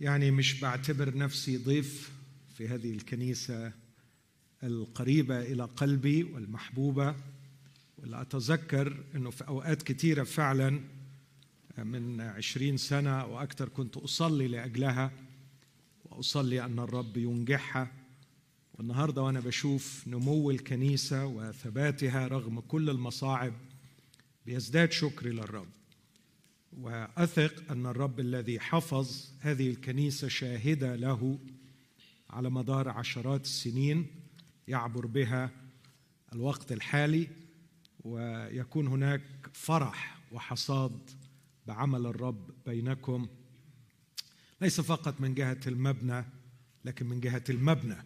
يعني مش بعتبر نفسي ضيف في هذه الكنيسة القريبة إلى قلبي والمحبوبة واللي أتذكر أنه في أوقات كثيرة فعلا من عشرين سنة أو أكثر كنت أصلي لأجلها وأصلي أن الرب ينجحها. والنهاردة وأنا بشوف نمو الكنيسة وثباتها رغم كل المصاعب بيزداد شكري للرب. وأثق أن الرب الذي حفظ هذه الكنيسة شاهدة له على مدار عشرات السنين يعبر بها الوقت الحالي ويكون هناك فرح وحصاد بعمل الرب بينكم ليس فقط من جهة المبنى لكن من جهة المبنى.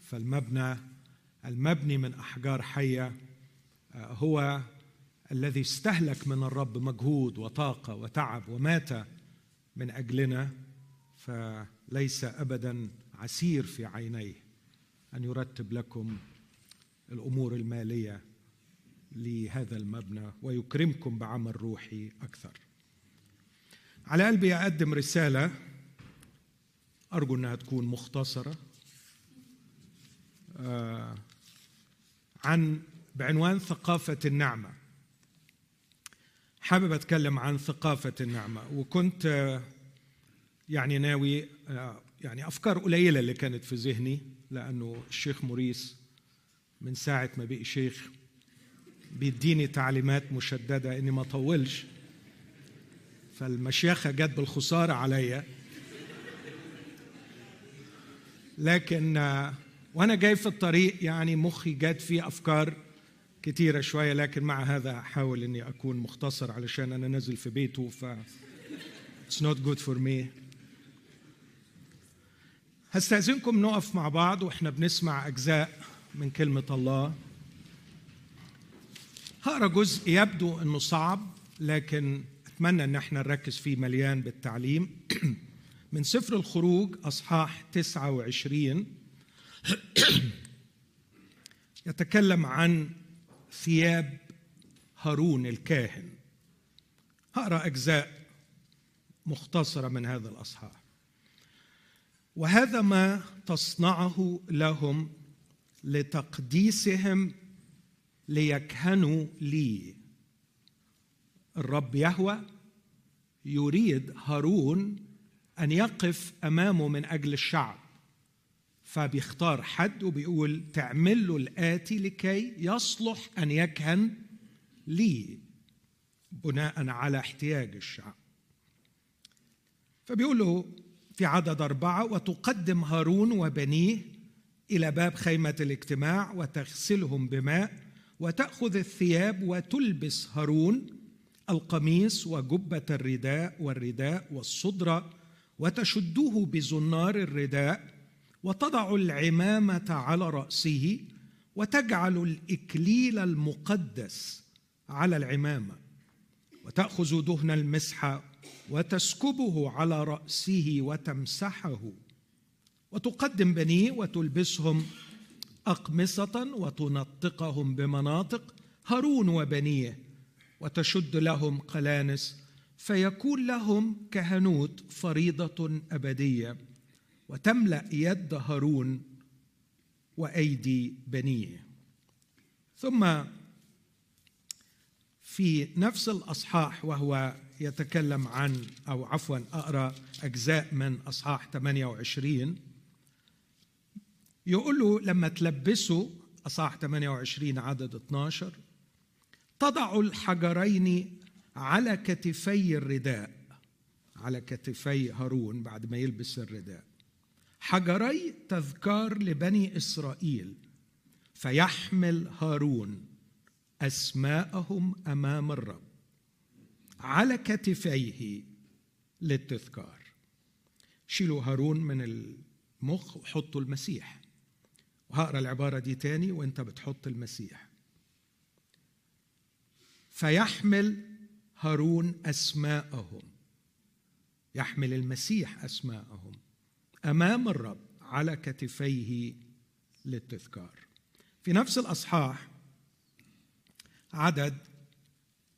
فالمبنى المبني من أحجار حية هو الذي استهلك من الرب مجهود وطاقة وتعب ومات من أجلنا فليس ابدا عسير في عينيه أن يرتب لكم الأمور المالية لهذا المبنى ويكرمكم بعمل روحي أكثر. على قلبي أقدم رسالة أرجو إنها تكون مختصرة عن بعنوان ثقافة النعمة. حابب أتكلم عن ثقافة النعمة وكنت يعني ناوي يعني أفكار قليلة اللي كانت في ذهني لأنه الشيخ موريس من ساعة ما بقي شيخ بيديني تعليمات مشددة إني ما اطولش فالمشيخة جت بالخسارة عليا. لكن وأنا جاي في الطريق يعني مخي جات فيه أفكار كتيرة شوية لكن مع هذا أحاول إني أكون مختصر علشان أنا نازل في بيته ف It's not good for me. هستأذنكم نقف مع بعض وإحنا بنسمع أجزاء من كلمة الله. هقرأ جزء يبدو إنه صعب لكن أتمنى إن إحنا نركز فيه مليان بالتعليم. من سفر الخروج أصحاح 29 يتكلم عن ثياب هارون الكاهن. هقرا أجزاء مختصرة من هذا الأصحاح. وهذا ما تصنعه لهم لتقديسهم ليكهنوا لي. الرب يهوى يريد هارون أن يقف أمامه من أجل الشعب. فبيختار حد وبيقول تعمل له الآتي لكي يصلح أن يكهن لي بناء على احتياج الشعب. فبيقول له في عدد أربعة وتقدم هارون وبنيه إلى باب خيمة الاجتماع وتغسلهم بماء وتأخذ الثياب وتلبس هارون القميص وجبة الرداء والرداء والصدرة وتشده بزنار الرداء وتضع العمامة على رأسه وتجعل الإكليل المقدس على العمامة. وتأخذ دهن المسحه وتسكبه على رأسه وتمسحه. وتقدم بنيه وتلبسهم أقمصة وتنطقهم بمناطق هارون وبنيه. وتشد لهم قلانس فيكون لهم كهنوت فريضة أبدية. وتملأ يد هارون وأيدي بنيه. ثم في نفس الأصحاح وهو يتكلم عن أو عفوا أقرأ أجزاء من أصحاح 28 يقول له لما تلبسوا أصحاح 28 عدد 12 تضع الحجرين على كتفي الرداء على كتفي هارون بعد ما يلبس الرداء. حجري تذكار لبني إسرائيل فيحمل هارون أسماءهم أمام الرب على كتفيه للتذكار. شيلوا هارون من المخ وحطوا المسيح. وهقرأ العبارة دي تاني وانت بتحط المسيح. فيحمل هارون أسماءهم يحمل المسيح أسماءهم. أمام الرب على كتفيه للتذكار. في نفس الأصحاح عدد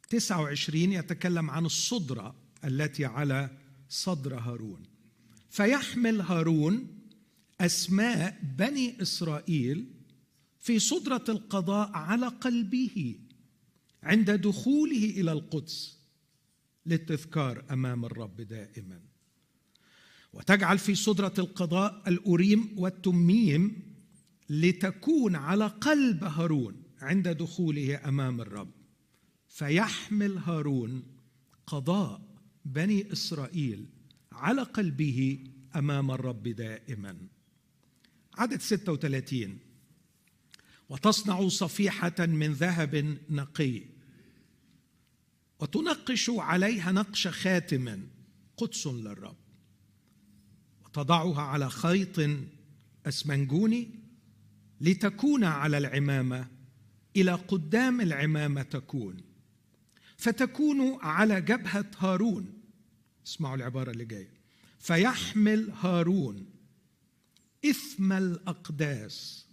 29 يتكلم عن الصدرة التي على صدر هارون. فيحمل هارون أسماء بني إسرائيل في صدرة القضاء على قلبه عند دخوله إلى القدس للتذكار أمام الرب دائما. وتجعل في صدرة القضاء الأوريم والتميم لتكون على قلب هارون عند دخوله أمام الرب. فيحمل هارون قضاء بني إسرائيل على قلبه أمام الرب دائما. عدد 36 وتصنع صفيحة من ذهب نقي. وتنقش عليها نقش خاتم قدس للرب. وتضعها على خيط أسمنجوني لتكون على العمامة إلى قدام العمامة تكون. فتكون على جبهة هارون. اسمعوا العبارة اللي جاية. فيحمل هارون إثم الأقداس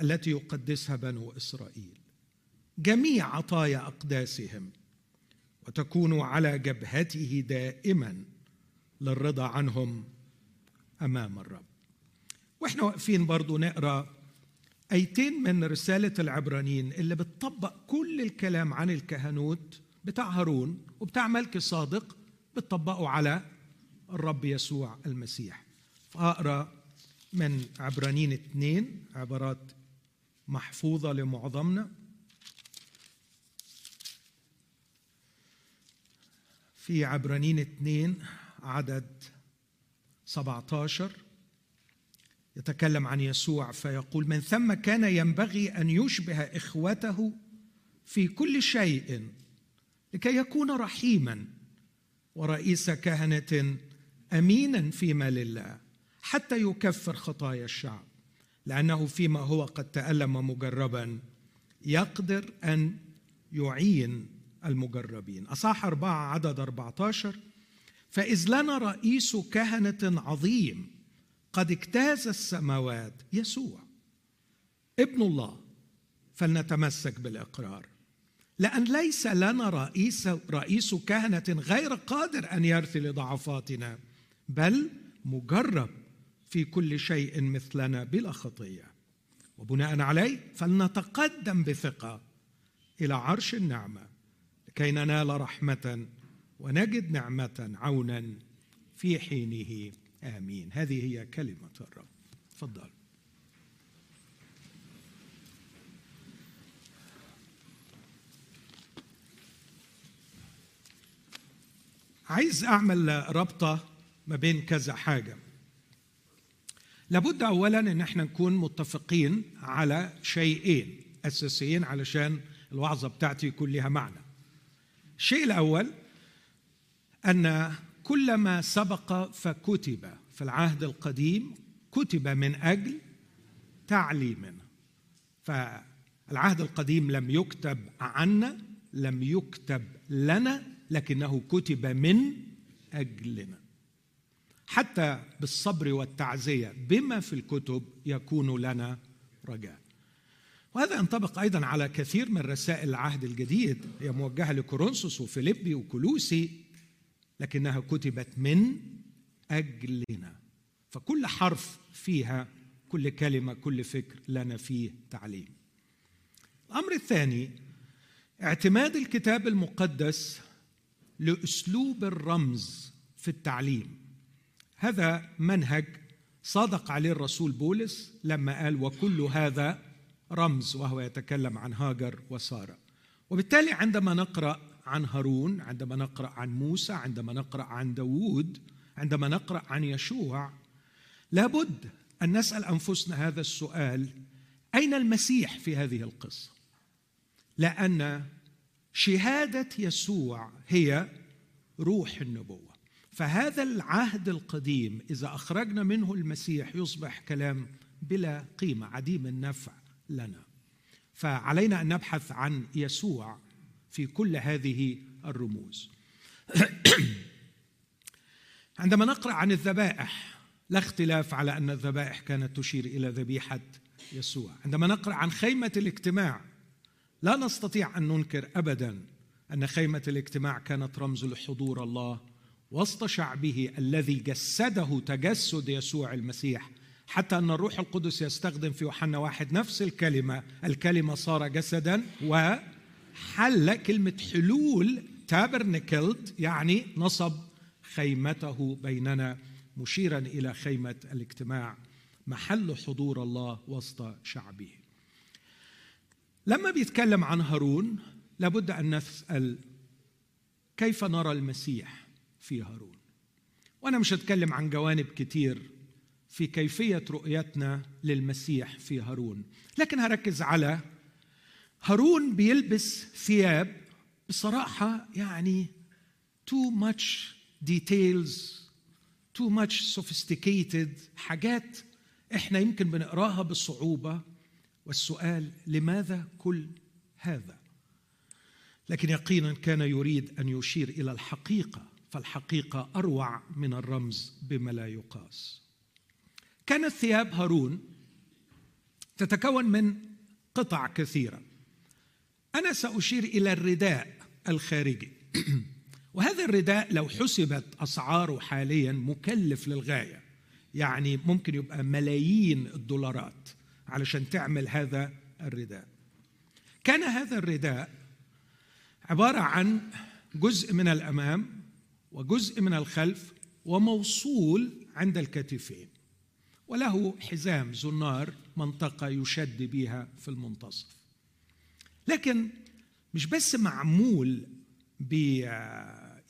التي يقدسها بنو إسرائيل. جميع عطايا أقداسهم. وتكون على جبهته دائما للرضا عنهم أمام الرب. وإحنا واقفين برضو نقرأ آيتين من رسالة العبرانيين اللي بتطبق كل الكلام عن الكهنوت بتاع هارون وبتاع ملك صادق بتطبقه على الرب يسوع المسيح. فأقرأ من عبرانيين اثنين عبارات محفوظة لمعظمنا. في عبرانيين اثنين عدد 17 يتكلم عن يسوع فيقول من ثم كان ينبغي أن يشبه إخوته في كل شيء لكي يكون رحيما ورئيس كهنة امينا فيما لله حتى يكفر خطايا الشعب لأنه فيما هو قد تألم مجربا يقدر أن يعين المجربين. اصح أربعة عدد 14 فإذ لنا رئيس كهنة عظيم قد اجتاز السماوات يسوع. ابن الله فلنتمسك بالإقرار. لأن ليس لنا رئيس رئيس كهنة غير قادر أن يرثي لضعفاتنا بل مجرب في كل شيء مثلنا بلا خطية. وبناء عليه فلنتقدم بثقة إلى عرش النعمة لكي ننال رحمة ونجد نعمة عونا في حينه. آمين. هذه هي كلمة الرب. تفضل. عايز أعمل ربطة ما بين كذا حاجة. لابد اولا إن إحنا نكون متفقين على شيئين أساسيين علشان الوعظة بتاعتي يكون لها معنى. الشيء الأول أن كل ما سبق فكتب في العهد القديم كتب من أجل تعليمنا فالعهد القديم لم يكتب عنا لم يكتب لنا لكنه كتب من أجلنا. حتى بالصبر والتعزية بما في الكتب يكون لنا رجاء. وهذا ينطبق أيضا على كثير من رسائل العهد الجديد هي موجهة لكورنثوس وفيليبي وكلوسي لكنها كتبت من أجلنا. فكل حرف فيها كل كلمة كل فكر لنا فيه تعليم. الأمر الثاني اعتماد الكتاب المقدس لأسلوب الرمز في التعليم. هذا منهج صادق عليه الرسول بولس لما قال وكل هذا رمز وهو يتكلم عن هاجر وسارة. وبالتالي عندما نقرأ عن هارون عندما نقرأ عن موسى عندما نقرأ عن داوود عندما نقرأ عن يشوع لابد أن نسأل أنفسنا هذا السؤال أين المسيح في هذه القصة؟ لأن شهادة يسوع هي روح النبوة. فهذا العهد القديم إذا أخرجنا منه المسيح يصبح كلام بلا قيمة عديم النفع لنا. فعلينا أن نبحث عن يسوع في كل هذه الرموز. عندما نقرأ عن الذبائح لا اختلاف على أن الذبائح كانت تشير إلى ذبيحة يسوع. عندما نقرأ عن خيمة الاجتماع لا نستطيع أن ننكر ابدا أن خيمة الاجتماع كانت رمز لحضور الله وسط شعبه الذي جسده تجسد يسوع المسيح حتى أن الروح القدس يستخدم في يوحنا واحد نفس الكلمة. الكلمة صار جسدا وحل كلمة حلول تابرنكلد يعني نصب خيمته بيننا مشيرا إلى خيمة الاجتماع محل حضور الله وسط شعبه. لما بيتكلم عن هارون لابد أن نسأل كيف نرى المسيح في هارون؟ وأنا مش هتكلم عن جوانب كتير في كيفية رؤيتنا للمسيح في هارون لكن هركز على هارون بيلبس ثياب بصراحة يعني too much details too much sophisticated حاجات إحنا يمكن بنقراها بصعوبة. والسؤال لماذا كل هذا؟ لكن يقينا كان يريد أن يشير إلى الحقيقة فالحقيقة أروع من الرمز بما لا يقاس. كانت ثياب هارون تتكون من قطع كثيرة. أنا سأشير إلى الرداء الخارجي. وهذا الرداء لو حسبت أسعاره حاليا مكلف للغاية يعني ممكن يبقى ملايين الدولارات علشان تعمل هذا الرداء. كان هذا الرداء عبارة عن جزء من الأمام وجزء من الخلف وموصول عند الكتفين وله حزام زنار منطقة يشد بها في المنتصف. لكن مش بس معمول ب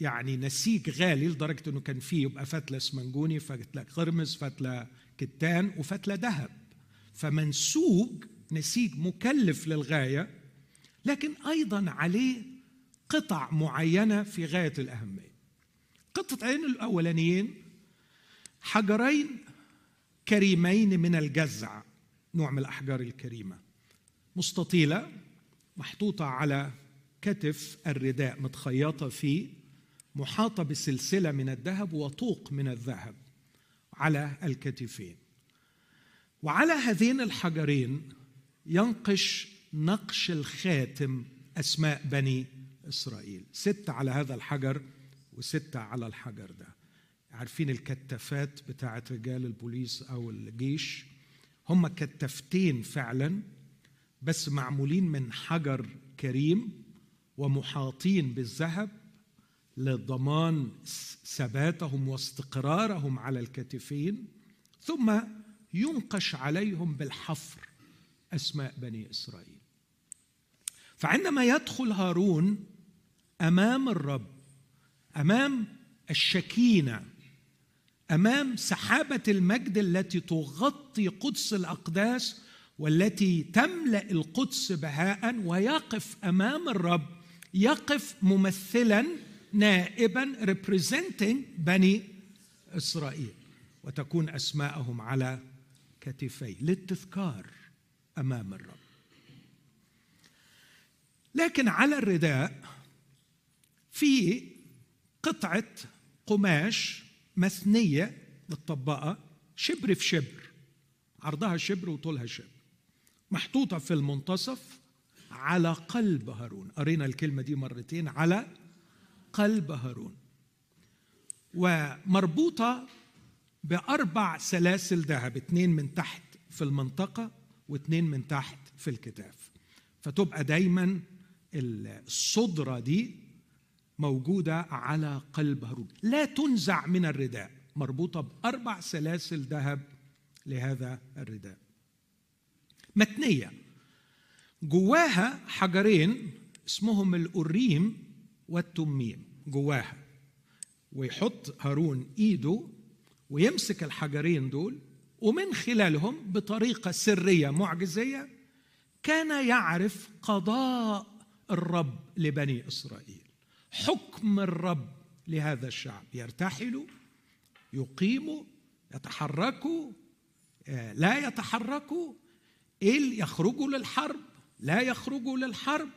يعني نسيج غالي لدرجة إنه كان فيه يبقى فتلة اسمنجوني فتلة قرمز فتلة كتان وفتلة ذهب. فمنسوج نسيج مكلف للغاية لكن أيضا عليه قطع معينة في غاية الأهمية. قطعين الأولانيين حجرين كريمين من الجزع نوع من الأحجار الكريمة. مستطيلة محطوطة على كتف الرداء متخيطة فيه محاطة بسلسلة من الذهب وطوق من الذهب على الكتفين. وعلى هذين الحجرين ينقش نقش الخاتم أسماء بني إسرائيل. ستة على هذا الحجر وستة على الحجر ده. عارفين الكتافات بتاعت رجال البوليس أو الجيش؟ هم كتافتين فعلا. بس معمولين من حجر كريم ومحاطين بالذهب لضمان ثباتهم واستقرارهم على الكتفين ثم ينقش عليهم بالحفر أسماء بني إسرائيل. فعندما يدخل هارون أمام الرب أمام الشكينة أمام سحابة المجد التي تغطي قدس الأقداس والتي تملأ القدس بهاء ويقف أمام الرب يقف ممثلا نائبا representing بني إسرائيل. وتكون أسماءهم على كتفي للتذكار أمام الرب. لكن على الرداء في قطعة قماش مثنية متطبقه شبر في شبر. عرضها شبر وطولها شبر. محطوطة في المنتصف على قلب هارون. قرينا الكلمة دي مرتين. على قلب هارون. ومربوطة بأربع سلاسل ذهب. اثنين من تحت في المنطقة واثنين من تحت في الكتاف. فتبقى دايما الصدرة دي موجودة على قلب هارون. لا تنزع من الرداء. مربوطة بأربع سلاسل ذهب لهذا الرداء. متنية. جواها حجرين اسمهم الأوريم والتميم. جواها. ويحط هارون إيده ويمسك الحجرين دول ومن خلالهم بطريقة سرية معجزية كان يعرف قضاء الرب لبني إسرائيل. حكم الرب لهذا الشعب. يرتحلوا يقيموا يتحركوا آه، لا يتحركوا إيه يخرجوا للحرب؟ لا يخرجوا للحرب.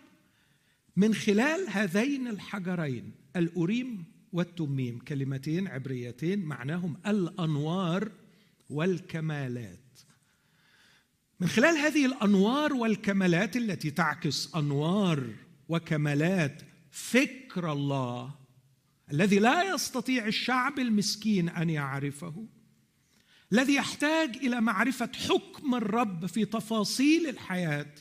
من خلال هذين الحجرين الأوريم والتميم كلمتين عبريتين معناهم الأنوار والكمالات. من خلال هذه الأنوار والكمالات التي تعكس أنوار وكمالات فكر الله الذي لا يستطيع الشعب المسكين أن يعرفه الذي يحتاج إلى معرفة حكم الرب في تفاصيل الحياة.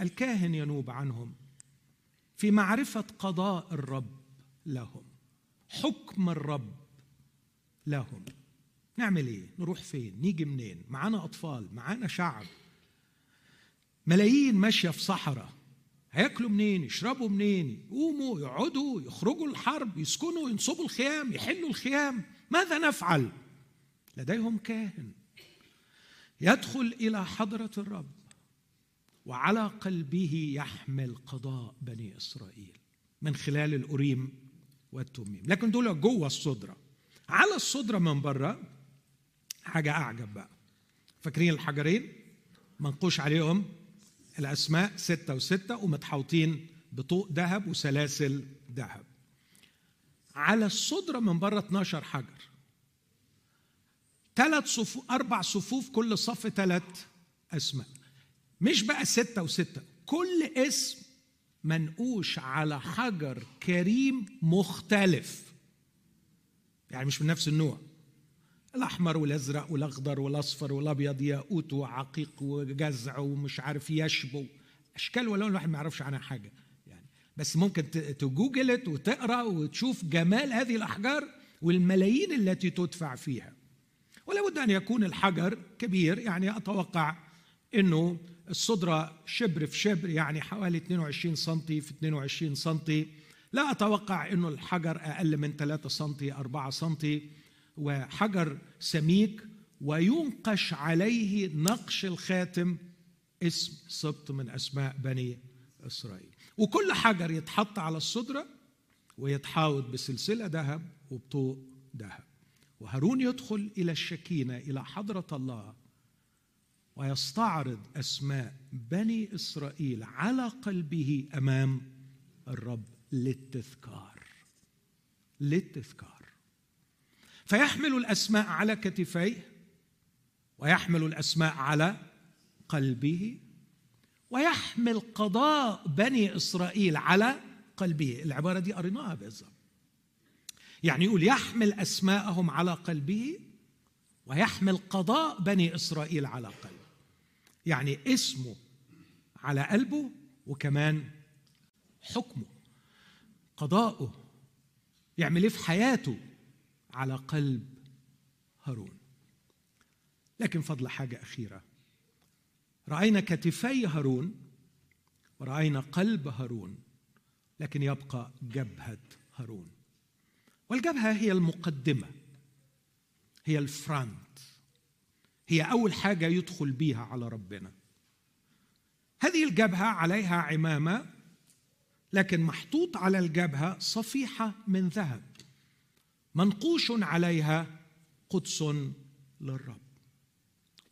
الكاهن ينوب عنهم في معرفة قضاء الرب لهم حكم الرب لهم. نعمل إيه؟ نروح فين؟ نيجي منين؟ معانا أطفال معانا شعب. ملايين ماشية في صحراء. هياكلوا منين؟ يشربوا منين؟ يقوموا يقعدوا يخرجوا الحرب يسكنوا ينصبوا الخيام يحلوا الخيام. ماذا نفعل؟ لديهم كاهن يدخل إلى حضرة الرب وعلى قلبه يحمل قضاء بني إسرائيل من خلال الأريم والتميم. لكن دول جوه الصدرة. على الصدرة من بره حاجة أعجب بقى. فاكرين الحجرين؟ منقوش عليهم الأسماء ستة وستة ومتحوطين بطوق ذهب وسلاسل ذهب. على الصدرة من بره 12 حجر. ثلاث صفوف أربع صفوف كل صف ثلاث أسماء. مش بقى ستة وستة. كل اسم منقوش على حجر كريم مختلف. يعني مش من نفس النوع. الأحمر والأزرق والأخضر والأصفر والأبيض ياقوت وعقيق وجزع ومش عارف يشبو. أشكال ولون الواحد ما يعرفش عنها حاجة يعني. بس ممكن تجوجلت وتقرأ وتشوف جمال هذه الأحجار والملايين التي تدفع فيها. ولا بد أن يكون الحجر كبير يعني أتوقع إنه الصدرة شبر في شبر يعني حوالي 22 سم في 22 سم لا أتوقع أنه الحجر أقل من 3 سم 4 سم وحجر سميك وينقش عليه نقش الخاتم اسم سبط من أسماء بني إسرائيل. وكل حجر يتحط على الصدرة ويتحاوط بسلسلة ذهب وبطوق ذهب. وهارون يدخل إلى الشكينة إلى حضرة الله ويستعرض أسماء بني إسرائيل على قلبه أمام الرب للتذكار للتذكار. فيحمل الأسماء على كتفيه ويحمل الأسماء على قلبه ويحمل قضاء بني إسرائيل على قلبه. العبارة دي قريناها بالظبط يعني يقول يحمل أسماءهم على قلبه ويحمل قضاء بني إسرائيل على قلبه. يعني اسمه على قلبه وكمان حكمه قضاؤه يعمل إيه في حياته على قلب هارون. لكن فضل حاجة أخيرة رأينا كتفي هارون ورأينا قلب هارون لكن يبقى جبهة هارون. والجبهة هي المقدمة هي الفرونت هي أول حاجة يدخل بيها على ربنا. هذه الجبهة عليها عمامة لكن محطوط على الجبهة صفيحة من ذهب منقوش عليها قدس للرب.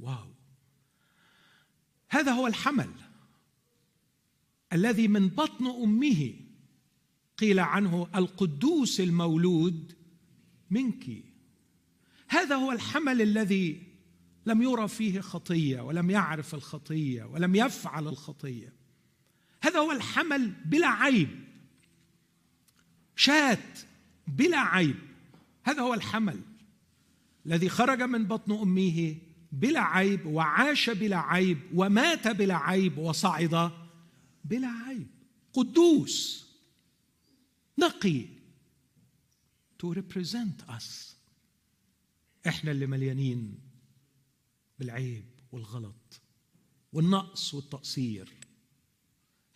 واو! هذا هو الحمل الذي من بطن أمه قيل عنه القدوس المولود منك. هذا هو الحمل الذي لم يرى فيه خطية ولم يعرف الخطية ولم يفعل الخطية. هذا هو الحمل بلا عيب. شات بلا عيب. هذا هو الحمل الذي خرج من بطن أمه بلا عيب وعاش بلا عيب ومات بلا عيب وصعد بلا عيب. قدوس. نقي. To represent us. إحنا اللي مليانين بالعيب والغلط والنقص والتقصير.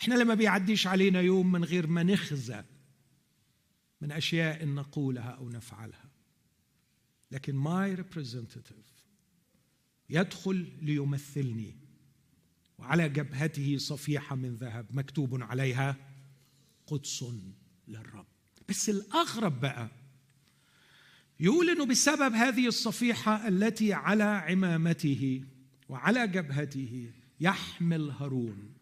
إحنا لما بيعديش علينا يوم من غير ما نخزى من أشياء نقولها أو نفعلها. لكن my representative يدخل ليمثلني وعلى جبهته صفيحة من ذهب مكتوب عليها قدس. للرب. بس الأغرب بقى يقول إنه بسبب هذه الصفيحة التي على عمامته وعلى جبهته يحمل هارون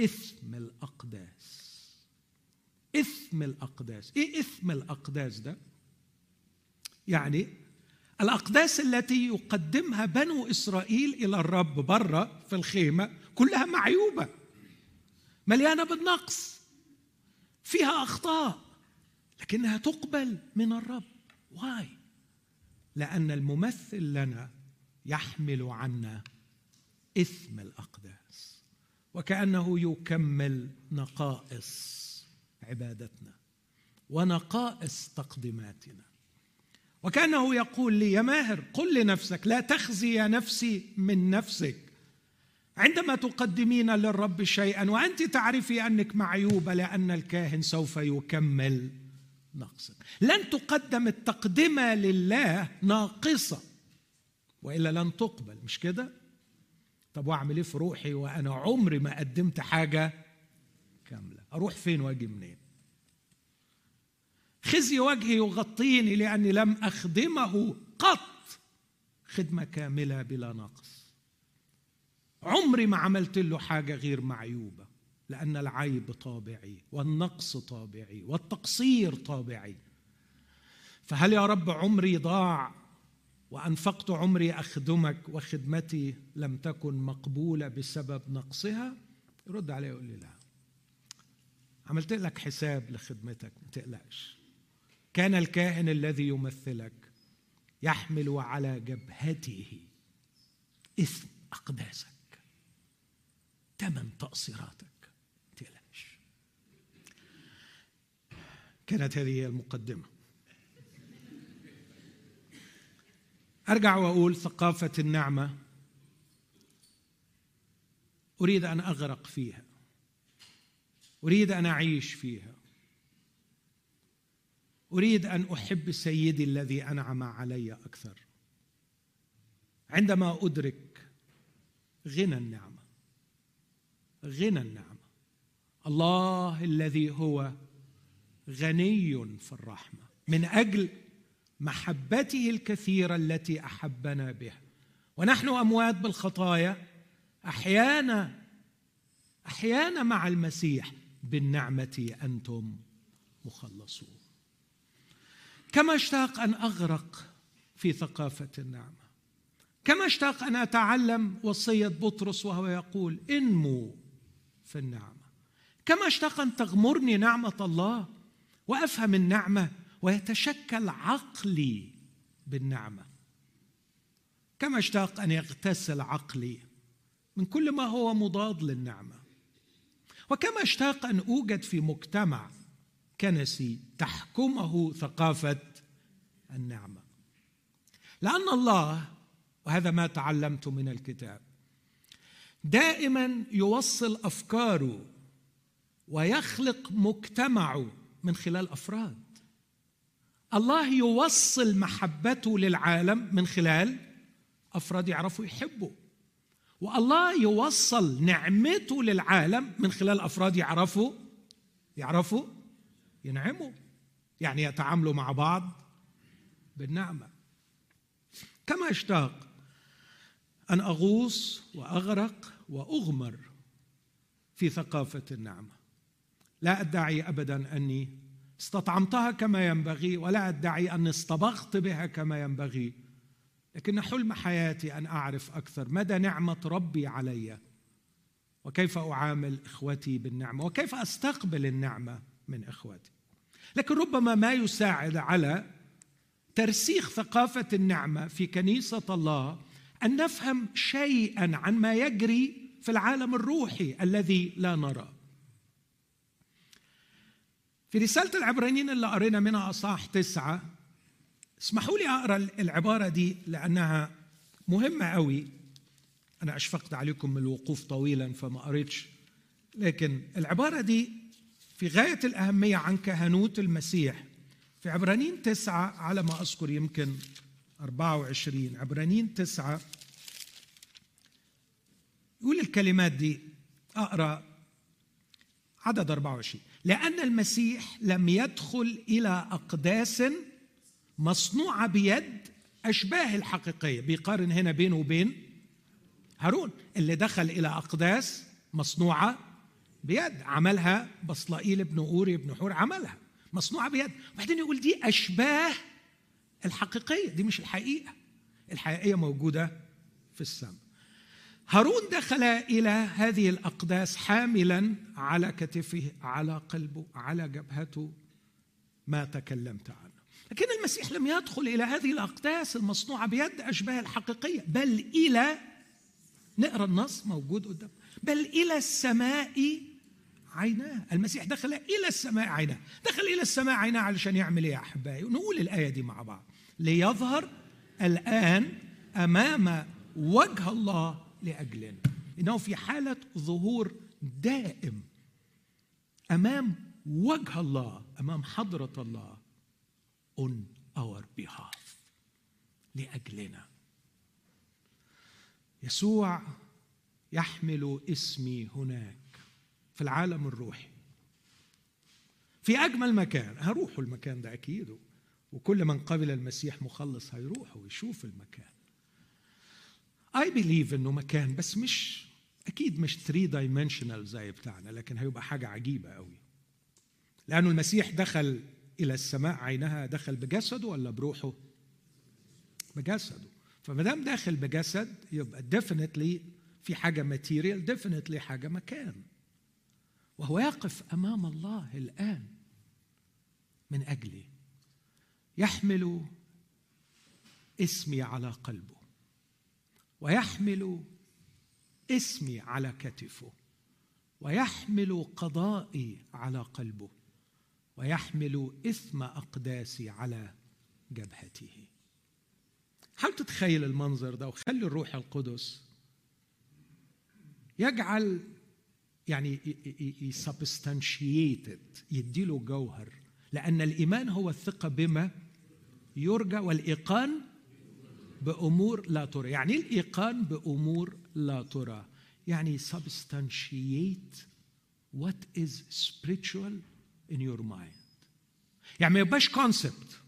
إثم الأقداس. إثم الأقداس. إيه إثم الأقداس ده؟ يعني الأقداس التي يقدمها بنو إسرائيل إلى الرب بره في الخيمة كلها معيوبة مليانة بالنقص. فيها أخطاء لكنها تقبل من الرب. واي لأن الممثل لنا يحمل عنا إثم الأقداس وكأنه يكمل نقائص عبادتنا ونقائص تقديماتنا وكأنه يقول لي يا ماهر قل لنفسك لا تخزي يا نفسي من نفسك. عندما تقدمين للرب شيئا وأنت تعرفي أنك معيوبة لأن الكاهن سوف يكمل نقصك. لن تقدم التقدمة لله ناقصة وإلا لن تقبل مش كده؟ طب واعمل إيه في روحي وأنا عمري ما قدمت حاجة كاملة؟ أروح فين وأجي منين؟ خزي وجهي يغطيني لأني لم أخدمه قط خدمة كاملة بلا نقص. عمري ما عملت له حاجة غير معيوبة لأن العيب طابعي والنقص طابعي والتقصير طابعي. فهل يا رب عمري ضاع وأنفقت عمري أخدمك وخدمتي لم تكن مقبولة بسبب نقصها؟ يرد علي يقول لي لا. عملت لك حساب لخدمتك ما تقلقش. كان الكاهن الذي يمثلك يحمل على جبهته إثم أقداسك. ثمن تقصيراتك تقلقش كانت هذه هي المقدمة. أرجع وأقول ثقافة النعمة أريد أن أغرق فيها. أريد أن أعيش فيها. أريد أن أحب سيدي الذي أنعم علي أكثر. عندما أدرك غنى النعمة غنى النعمة. الله الذي هو غني في الرحمة. من أجل محبته الكثيرة التي أحبنا بها. ونحن أموات بالخطايا. أحيانا أحيانا مع المسيح بالنعمة أنتم مخلصون. كما اشتاق أن أغرق في ثقافة النعمة. كما اشتاق أن أتعلم وصية بطرس وهو يقول إنمو في النعمة. كما اشتاق أن تغمرني نعمة الله وأفهم النعمة ويتشكل عقلي بالنعمة. كما اشتاق أن يغتسل عقلي من كل ما هو مضاد للنعمة. وكما اشتاق أن أوجد في مجتمع كنسي تحكمه ثقافة النعمة. لأن الله وهذا ما تعلمت من الكتاب دائما يوصل أفكاره ويخلق مجتمعه من خلال أفراد. الله يوصل محبته للعالم من خلال أفراد يعرفوا يحبوا. والله يوصل نعمته للعالم من خلال أفراد يعرفوا يعرفوا ينعموا يعني يتعاملوا مع بعض بالنعمة. كما اشتاق أن أغوص وأغرق وأغمر في ثقافة النعمة. لا أدعي ابدا أني استطعمتها كما ينبغي ولا أدعي أني اصطبغت بها كما ينبغي لكن حلم حياتي أن أعرف أكثر. مدى نعمة ربي علي؟ وكيف أعامل إخوتي بالنعمة؟ وكيف أستقبل النعمة من إخوتي؟ لكن ربما ما يساعد على ترسيخ ثقافة النعمة في كنيسة الله أن نفهم شيئا عن ما يجري في العالم الروحي الذي لا نرى. في رسالة العبرانيين اللي قرينا منها أصحاح تسعة اسمحوا لي أقرأ العبارة دي لأنها مهمة قوي. أنا أشفقت عليكم من الوقوف طويلا فما قريتش. لكن العبارة دي في غاية الأهمية عن كهنوت المسيح. في عبرانيين تسعة على ما أذكر يمكن 24 عبرانيين تسعة. يقول الكلمات دي أقرأ عدد 24 لأن المسيح لم يدخل إلى أقداس مصنوعة بيد أشباه الحقيقية. بيقارن هنا بينه وبين هارون اللي دخل إلى أقداس مصنوعة بيد. عملها بصلائيل بن أوري بن حور عملها مصنوعة بيد. وبعدين يقول دي أشباه الحقيقية دي مش الحقيقة. الحقيقية موجودة في السماء. هارون دخل إلى هذه الأقداس حاملا على كتفه على قلبه على جبهته ما تكلمت عنه. لكن المسيح لم يدخل إلى هذه الأقداس المصنوعة بيد أشباه الحقيقية بل إلى نقرأ النص موجود قدام بل إلى السماء عيناه. المسيح دخل إلى السماء عيناه. دخل إلى السماء عيناه علشان يعمل إيه يا أحبائي؟ نقول الآية دي مع بعض. ليظهر الآن أمام وجه الله لأجلنا. إنه في حالة ظهور دائم أمام وجه الله أمام حضرة الله on our behalf لأجلنا. يسوع يحمل اسمي هناك في العالم الروحي. في أجمل مكان هروحوا المكان ده أكيد. وكل من قبل المسيح مخلص هيروح ويشوف المكان. I believe إنه مكان بس مش أكيد مش 3 dimensional زي بتاعنا لكن هيبقى حاجة عجيبة قوي. لأنه المسيح دخل إلى السماء عينها دخل بجسده ولا بروحه؟ بجسده. فما دام داخل بجسد يبقى definitely في حاجة material definitely حاجة مكان. وهو يقف أمام الله الآن من أجلي. يحمل اسمي على قلبه ويحمل اسمي على كتفه ويحمل قضائي على قلبه ويحمل إثم أقداسي على جبهته. حاول تتخيل المنظر ده؟ وخلي الروح القدس يجعل يعني ي substantiate it يديله جوهر. لأن الإيمان هو الثقة بما يرجى والإيقان بأمور لا ترى. يعني إيه الإيقان بأمور لا ترى؟ يعني substantiate what is spiritual in your mind. يعني ما يبقاش concept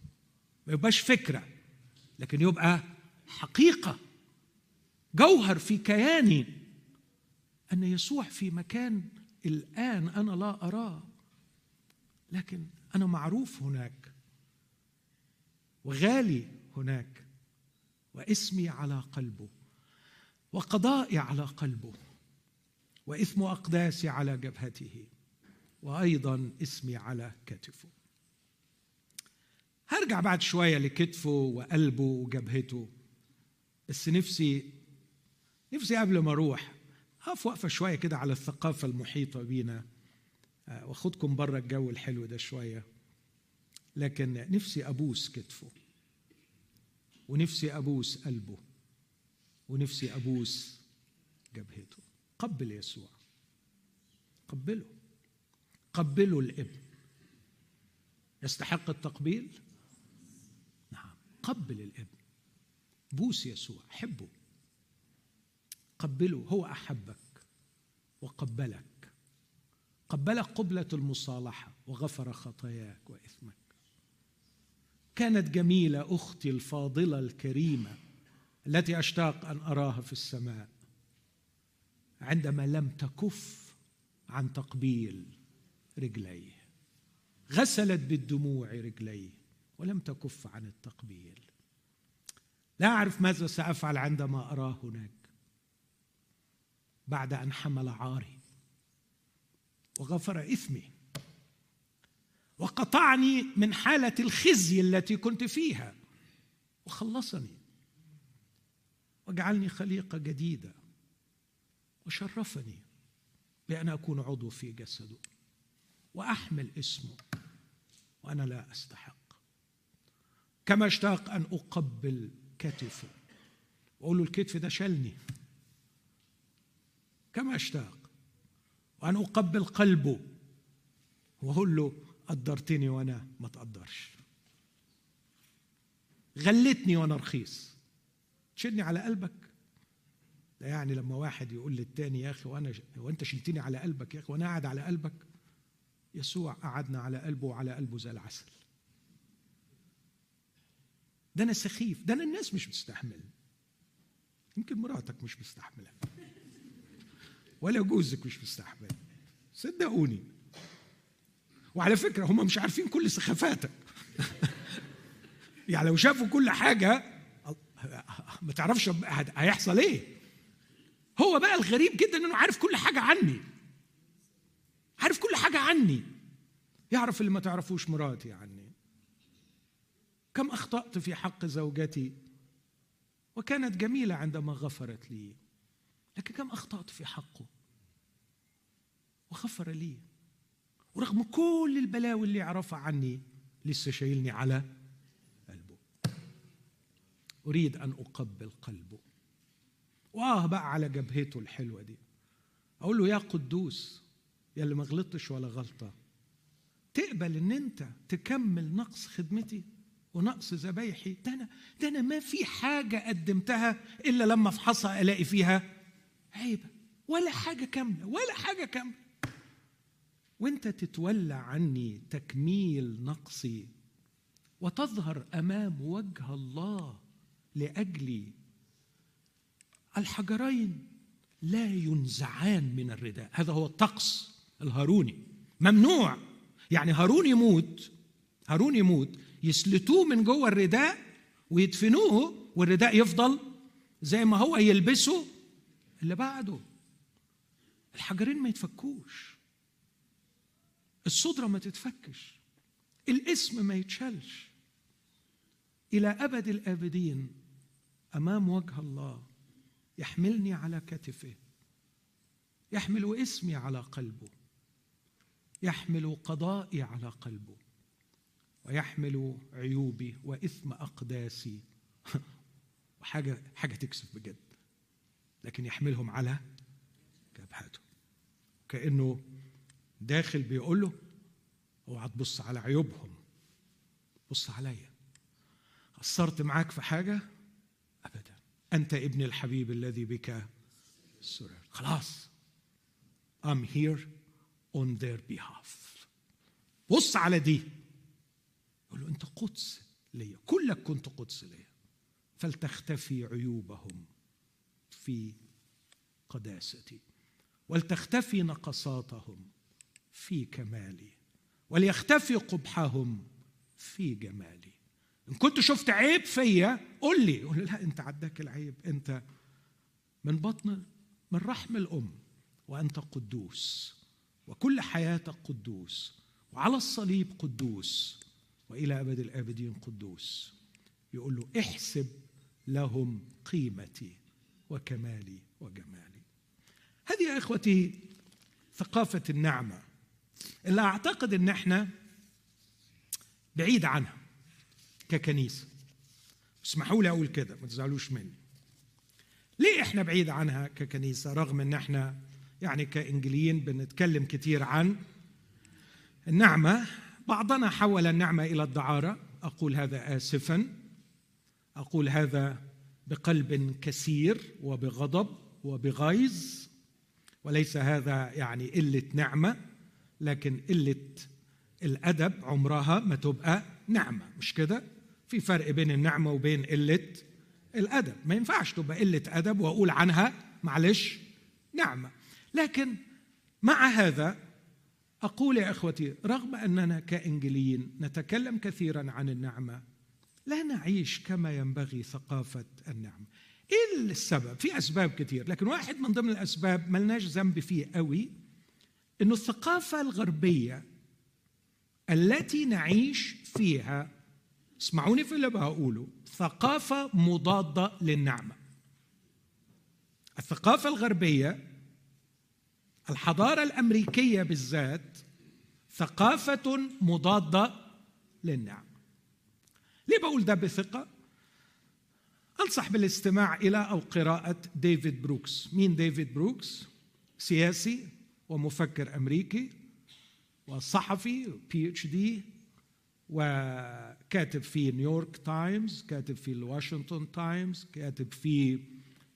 ما يبقاش فكرة لكن يبقى حقيقة جوهر في كياني. أن يسوع في مكان الآن أنا لا أراه. لكن أنا معروف هناك. وغالي هناك. واسمي على قلبه. وقضائي على قلبه. واثم أقداسي على جبهته. وأيضا اسمي على كتفه. هرجع بعد شوية لكتفه وقلبه وجبهته. بس نفسي نفسي قبل ما أروح هقف وقفة شوية كده على الثقافة المحيطة بينا. واخدكم بره الجو الحلو ده شوية. لكن نفسي أبوس كتفه ونفسي أبوس قلبه ونفسي أبوس جبهته. قبل يسوع قبله قبلوا الابن. يستحق التقبيل؟ نعم. قبل الابن. بوس يسوع حبه. قبله هو أحبك وقبلك. قبلك قبلة المصالحة وغفر خطاياك وإثمك. كانت جميلة أختي الفاضلة الكريمة التي أشتاق أن أراها في السماء عندما لم تكف عن تقبيل رجليه. غسلت بالدموع رجليه ولم تكف عن التقبيل. لا أعرف ماذا سأفعل عندما أراه هناك. بعد أن حمل عاري وغفر إثمي. وقطعني من حالة الخزي التي كنت فيها. وخلصني. وجعلني خليقة جديدة. وشرفني بأن أكون عضو في جسده. وأحمل اسمه. وأنا لا أستحق. كما اشتاق أن أقبل كتفه. وأقول له الكتف ده شلني. كما اشتاق. وأن أقبل قلبه. وأقول له قدرتني وأنا ما تقدرش. غلتني وأنا رخيص. تشيلني على قلبك؟ ده يعني لما واحد يقول للتاني يا أخي وأنا وأنت شلتني على قلبك يا أخي وأنا قاعد على قلبك؟ يسوع قعدنا على قلبه وعلى قلبه زي العسل. ده أنا سخيف. ده أنا الناس مش بتستحمل يمكن مراتك مش مستحملة. ولا جوزك مش مستحمل. صدقوني. وعلى فكرة هم مش عارفين كل سخافاتك. يعني لو شافوا كل حاجة ما تعرفش هيحصل إيه. هو بقى الغريب جدا إنه عارف كل حاجة عني. عارف كل حاجة عني. يعرف اللي ما تعرفوش مراتي عني. كم أخطأت في حق زوجتي. وكانت جميلة عندما غفرت لي. لكن كم أخطأت في حقه وغفر لي. ورغم كل البلاوي اللي يعرفها عني لسه شايلني على قلبه. أريد أن أقبل قلبه. واه بقى على جبهته الحلوة دي. أقول له يا قدوس يا اللي ما غلطتش ولا غلطة تقبل إن أنت تكمل نقص خدمتي ونقص ذبايحي؟ ده أنا ده أنا ما في حاجة قدمتها إلا لما أفحصها ألاقي فيها عيبة. ولا حاجة كاملة ولا حاجة كاملة. وانت تتولى عني تكميل نقصي وتظهر أمام وجه الله لأجلي. الحجرين لا ينزعان من الرداء. هذا هو الطقس الهاروني. ممنوع. يعني هارون يموت هارون يموت يسلتوه من جوه الرداء ويدفنوه والرداء يفضل زي ما هو يلبسه اللي بعده. الحجرين ما يتفكوش. الصدرة ما تتفكش. الاسم ما يتشالش. إلى أبد الآبدين أمام وجه الله يحملني على كتفه. يحمل اسمي على قلبه. يحمل قضائي على قلبه. ويحمل عيوبي وإثم أقداسي. وحاجه حاجة تكسف بجد. لكن يحملهم على جبهته. كأنه داخل بيقول له اوعى تبص على عيوبهم بص عليا. قصرت معاك في حاجة؟ ابدا. أنت ابن الحبيب الذي بك السرور خلاص. I'm here on their behalf. بص على دي. يقول له أنت قدس ليا كلك كنت قدس ليا فلتختفي عيوبهم. في قداستي ولتختفي نقصاتهم في كمالي. وليختفي قبحهم في جمالي. إن كنت شفت عيب فيا قول لي. قول لا أنت عداك العيب. أنت من بطن من رحم الأم وأنت قدوس. وكل حياتك قدوس. وعلى الصليب قدوس. وإلى أبد الآبدين قدوس. يقول له احسب لهم قيمتي. وكمالي وجمالي. هذه يا إخوتي ثقافة النعمة. اللي أعتقد إن إحنا بعيد عنها ككنيسة. اسمحوا لي أقول كده ما تزعلوش مني. ليه إحنا بعيد عنها ككنيسة؟ رغم إن إحنا يعني كإنجليين بنتكلم كتير عن النعمة. بعضنا حول النعمة إلى الدعارة. أقول هذا اسفا. أقول هذا بقلب كثير وبغضب وبغيظ وليس هذا يعني قلة نعمة لكن قلة الأدب عمرها ما تبقى نعمة. مش كده؟ في فرق بين النعمة وبين قلة الأدب. ما ينفعش تبقى قلة أدب وأقول عنها معلش نعمة. لكن مع هذا أقول يا إخوتي رغم أننا كإنجليين نتكلم كثيرا عن النعمة لا نعيش كما ينبغي ثقافة النعمه إيه السبب؟ في أسباب كثير لكن واحد من ضمن الأسباب ملناش ذنب فيه قوي إنه الثقافة الغربية التي نعيش فيها اسمعوني في اللي بقوله ثقافة مضادة للنعمة. الثقافة الغربية الحضارة الأمريكية بالذات ثقافة مضادة للنعمه ليه بقول ده بثقة؟ أنصح بالاستماع إلى أو قراءة ديفيد بروكس. مين ديفيد بروكس؟ سياسي ومفكر أمريكي وصحفي PhD وكاتب في نيويورك تايمز كاتب في الواشنطن تايمز كاتب في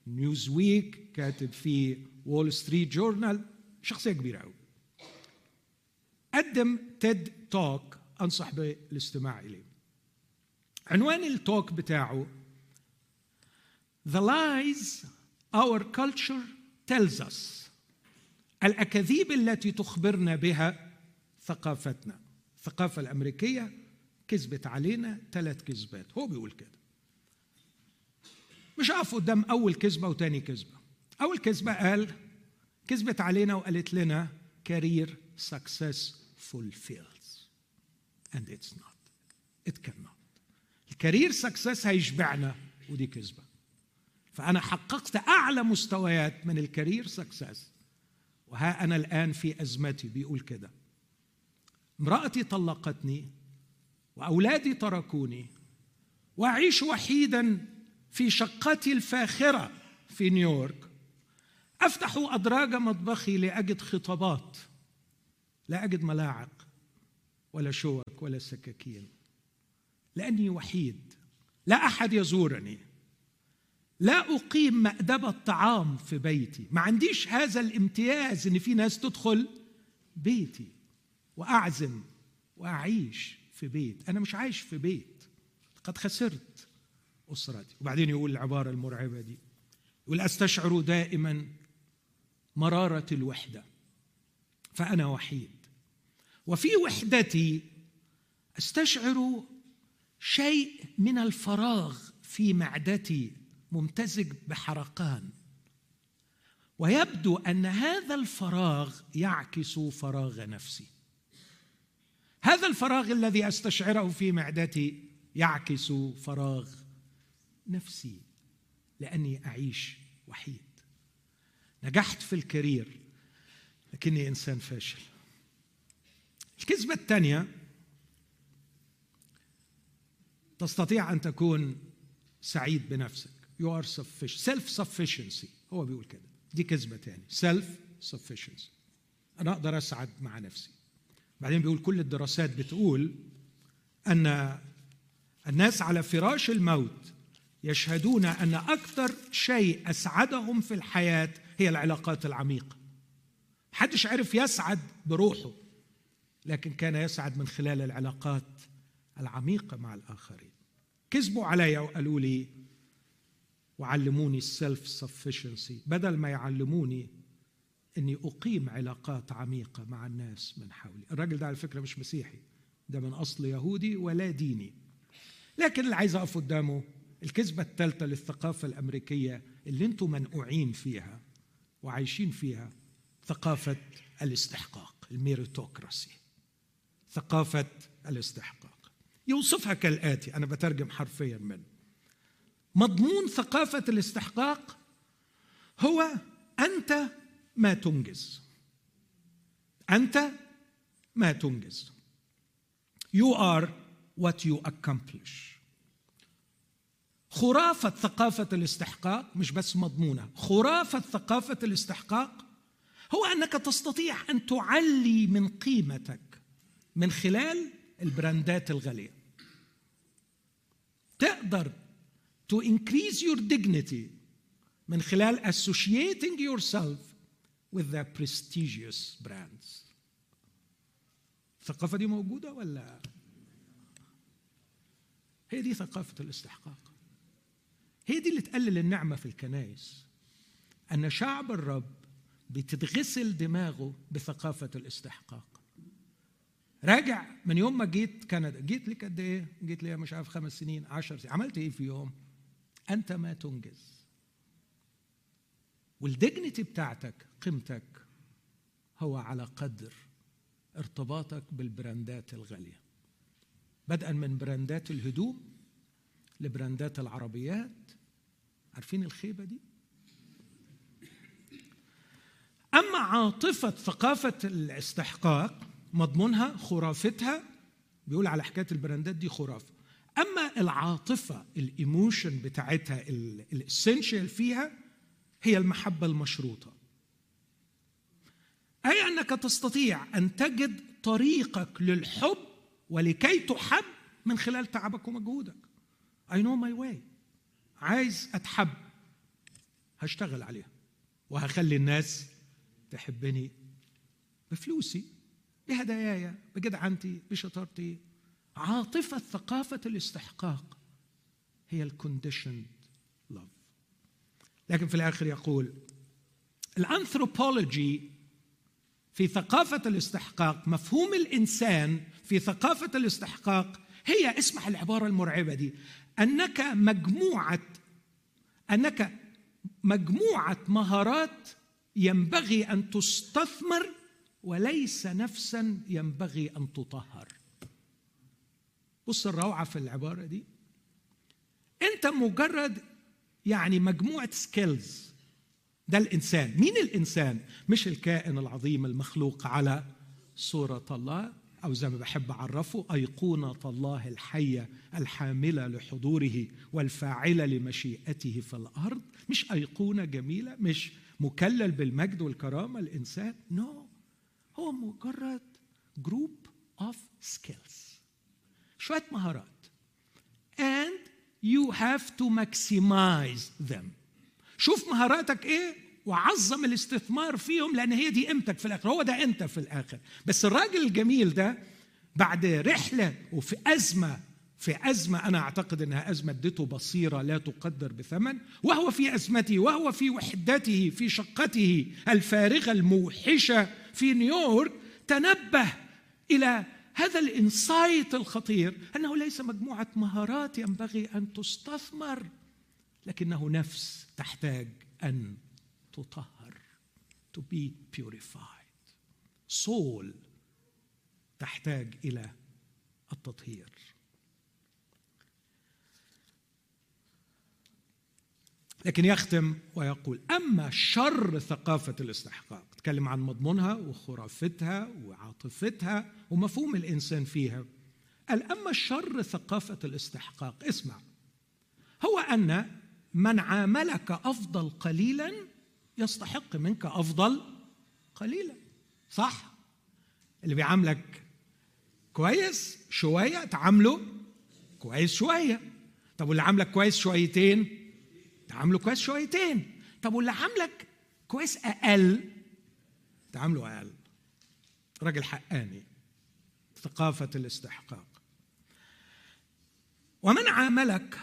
نيوز ويك كاتب في وول ستريت جورنال. شخصية كبيرة قوي قدم TED talk أنصح بالاستماع إليه. عنوان ال talk بتاعه. The lies our culture tells us. الأكاذيب التي تخبرنا بها ثقافتنا. الثقافة الأمريكية كذبت علينا ثلاث كذبات. هو بيقول كده. مش هقف قدام أول كذبة وتاني كذبة. أول كذبة قال كذبت علينا وقالت لنا career success fulfills. And it's not. It cannot. ال career success هيشبعنا. ودي كذبة. فأنا حققت أعلى مستويات من ال career success وها أنا الآن في أزمتي بيقول كده. امرأتي طلقتني وأولادي تركوني وأعيش وحيدا في شقتي الفاخرة في نيويورك. أفتح أدراج مطبخي لأجد خطابات لا أجد ملاعق ولا شوك ولا سكاكين. لأني وحيد. لا أحد يزورني. لا أقيم مأدبة طعام في بيتي. ما عنديش هذا الامتياز إن في ناس تدخل بيتي وأعزم وأعيش في بيت. أنا مش عايش في بيت. قد خسرت أسرتي. وبعدين يقول العبارة المرعبة دي. يقول أستشعر دائما مرارة الوحدة. فأنا وحيد. وفي وحدتي أستشعر شيء من الفراغ في معدتي ممتزج بحرقان. ويبدو أن هذا الفراغ يعكس فراغ نفسي. هذا الفراغ الذي أستشعره في معدتي يعكس فراغ نفسي لأني أعيش وحيد. نجحت في الكارير لكني إنسان فاشل. الكذبة الثانية تستطيع أن تكون سعيد بنفسك. You are sufficient. Self sufficiency هو بيقول كده. دي كذبة تاني. Self sufficiency أنا أقدر أسعد مع نفسي. بعدين بيقول كل الدراسات بتقول أن الناس على فراش الموت يشهدون أن أكثر شيء أسعدهم في الحياة هي العلاقات العميقة. محدش عرف يسعد بروحه لكن كان يسعد من خلال العلاقات العميقه مع الآخرين. كذبوا علي وقالوا لي وعلموني السيلف سفشنسي بدل ما يعلموني إني أقيم علاقات عميقة مع الناس من حولي. الراجل ده على فكرة مش مسيحي ده من أصل يهودي ولا ديني. لكن اللي عايز أقف قدامه الكذبة الثالثة للثقافة الأمريكية اللي أنتم منقوعين فيها وعايشين فيها ثقافة الاستحقاق الميريتوكراسي. ثقافة الاستحقاق. يوصفها كالآتي أنا بترجم حرفيا منه. مضمون ثقافة الاستحقاق هو أنت ما تنجز. أنت ما تنجز. You are what you accomplish. خرافة ثقافة الاستحقاق مش بس مضمونة خرافة ثقافة الاستحقاق هو أنك تستطيع أن تعلي من قيمتك من خلال البراندات الغالية. تقدر to increase your dignity من خلال associating yourself with the prestigious brands. الثقافة دي موجودة ولا؟ هي دي ثقافة الاستحقاق. هي دي اللي تقلل النعمة في الكنائس. أن شعب الرب بتتغسل دماغه بثقافة الاستحقاق. راجع من يوم ما جيت كندا. جيت لك قد إيه؟ جيت لي مش عارف خمس سنين عشر سنين. عملت إيه في يوم؟ أنت ما تنجز. والدجنتي بتاعتك قيمتك هو على قدر ارتباطك بالبراندات الغالية. بدءا من براندات الهدوم لبراندات العربيات. عارفين الخيبة دي؟ أما عاطفة ثقافة الاستحقاق مضمونها خرافتها بيقول على حكاية البراندات دي خرافة. أما العاطفة الإيموشن بتاعتها الاسنشال فيها هي المحبة المشروطة. أي أنك تستطيع أن تجد طريقك للحب ولكي تحب من خلال تعبك ومجهودك. I know my way. عايز أتحب هشتغل عليها وهخلي الناس تحبني بفلوسي. بهداياي بجدعنتي بشطارتي. عاطفة ثقافة الاستحقاق هي ال conditional love لكن في الآخر يقول الأنثروبولوجي في ثقافة الاستحقاق مفهوم الإنسان في ثقافة الاستحقاق هي اسمح العبارة المرعبة دي أنك مجموعة أنك مجموعة مهارات ينبغي أن تستثمر وليس نفسا ينبغي أن تطهر. بص الروعة في العبارة دي. أنت مجرد يعني مجموعة سكيلز ده الإنسان. مين الإنسان؟ مش الكائن العظيم المخلوق على صورة الله. أو زي ما بحب أعرفه أيقونة الله الحية الحاملة لحضوره والفاعلة لمشيئته في الأرض. مش أيقونة جميلة مش مكلل بالمجد والكرامة الإنسان. No no. هو مجرد group of skills شوية مهارات. And you have to maximize them. شوف مهاراتك إيه وعظم الاستثمار فيهم لأن هي دي قيمتك في الآخر. هو ده انت في الآخر. بس الراجل الجميل ده بعد رحلة وفي أزمة في أزمة أنا أعتقد أنها أزمة ادته بصيرة لا تقدر بثمن وهو في أزمته وهو في وحدته في شقته الفارغة الموحشة في نيويورك تنبه إلى هذا الانسايت الخطير أنه ليس مجموعة مهارات ينبغي أن تستثمر لكنه نفس تحتاج أن تطهر to be purified. soul تحتاج إلى التطهير. لكن يختم ويقول أما شر ثقافة الاستحقاق تكلم عن مضمونها وخرافتها وعاطفتها ومفهوم الإنسان فيها. قال أما الشر ثقافة الاستحقاق اسمع. هو أن من عاملك أفضل قليلا يستحق منك أفضل قليلا. صح؟ اللي بيعاملك كويس شوية تعامله كويس شوية. طب واللي عاملك كويس شويتين تعامله كويس شويتين. طب واللي عاملك كويس أقل تعامله أقل راجل حقاني. ثقافة الاستحقاق. ومن عاملك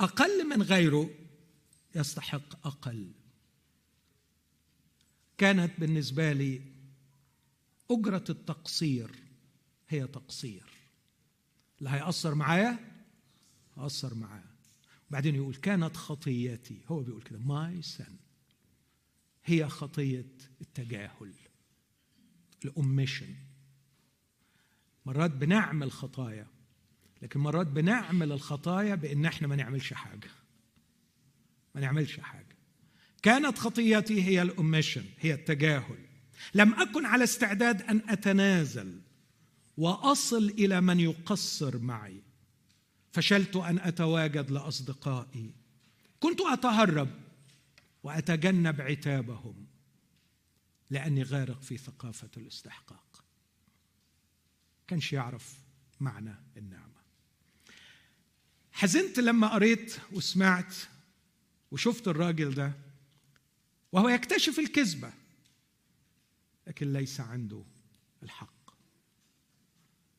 أقل من غيره يستحق أقل. كانت بالنسبة لي أجرة التقصير هي تقصير. اللي هيأثر معايا؟ هأثر معاه بعدين يقول كانت خطيتي. هو بيقول كده. my sin هي خطية التجاهل. ال omission مرات بنعمل خطايا لكن مرات بنعمل الخطايا بإن إحنا ما نعملش حاجة. ما نعملش حاجة. كانت خطيتي هي الأميشن هي التجاهل. لم أكن على استعداد أن أتنازل وأصل إلى من يقصر معي. فشلت أن أتواجد لأصدقائي. كنت أتهرب. وأتجنب عتابهم لأني غارق في ثقافة الاستحقاق. كانش يعرف معنى النعمة. حزنت لما قريت وسمعت وشفت الراجل ده وهو يكتشف الكذبة لكن ليس عنده الحق.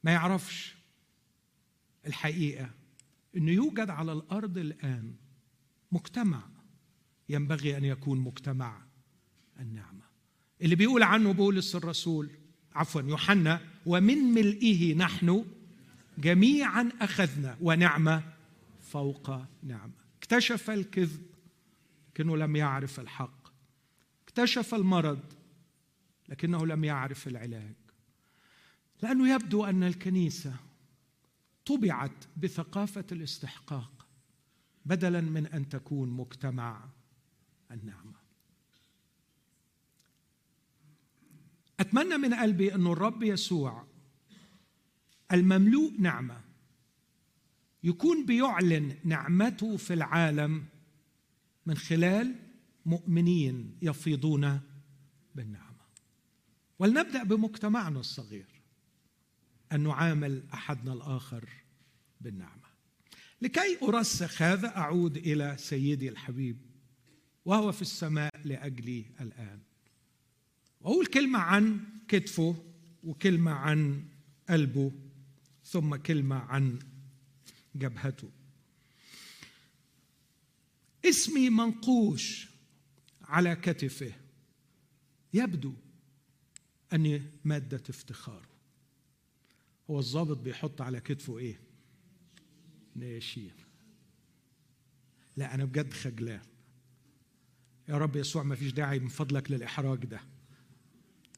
ما يعرفش الحقيقة إنه يوجد على الأرض الآن مجتمع ينبغي أن يكون مجتمع النعمة. اللي بيقول عنه بولس الرسول عفوا يوحنا ومن ملئه نحن جميعا أخذنا ونعمة فوق نعمة. اكتشف الكذب لكنه لم يعرف الحق. اكتشف المرض لكنه لم يعرف العلاج. لأنه يبدو أن الكنيسة طبعت بثقافة الاستحقاق بدلا من أن تكون مجتمع النعمة. أتمنى من قلبي إنه الرب يسوع المملوء نعمة يكون بيعلن نعمته في العالم من خلال مؤمنين يفيضون بالنعمة. ولنبدأ بمجتمعنا الصغير أن نعامل أحدنا الآخر بالنعمة. لكي أرسخ هذا أعود إلى سيدي الحبيب وهو في السماء لأجلي الآن. وأقول كلمة عن كتفه وكلمة عن قلبه ثم كلمة عن جبهته. اسمي منقوش على كتفه. يبدو أني مادة افتخاره. هو الضابط بيحط على كتفه إيه؟ ناشين لا أنا بجد خجلان. يا رب يسوع ما فيش داعي من فضلك للإحراج ده.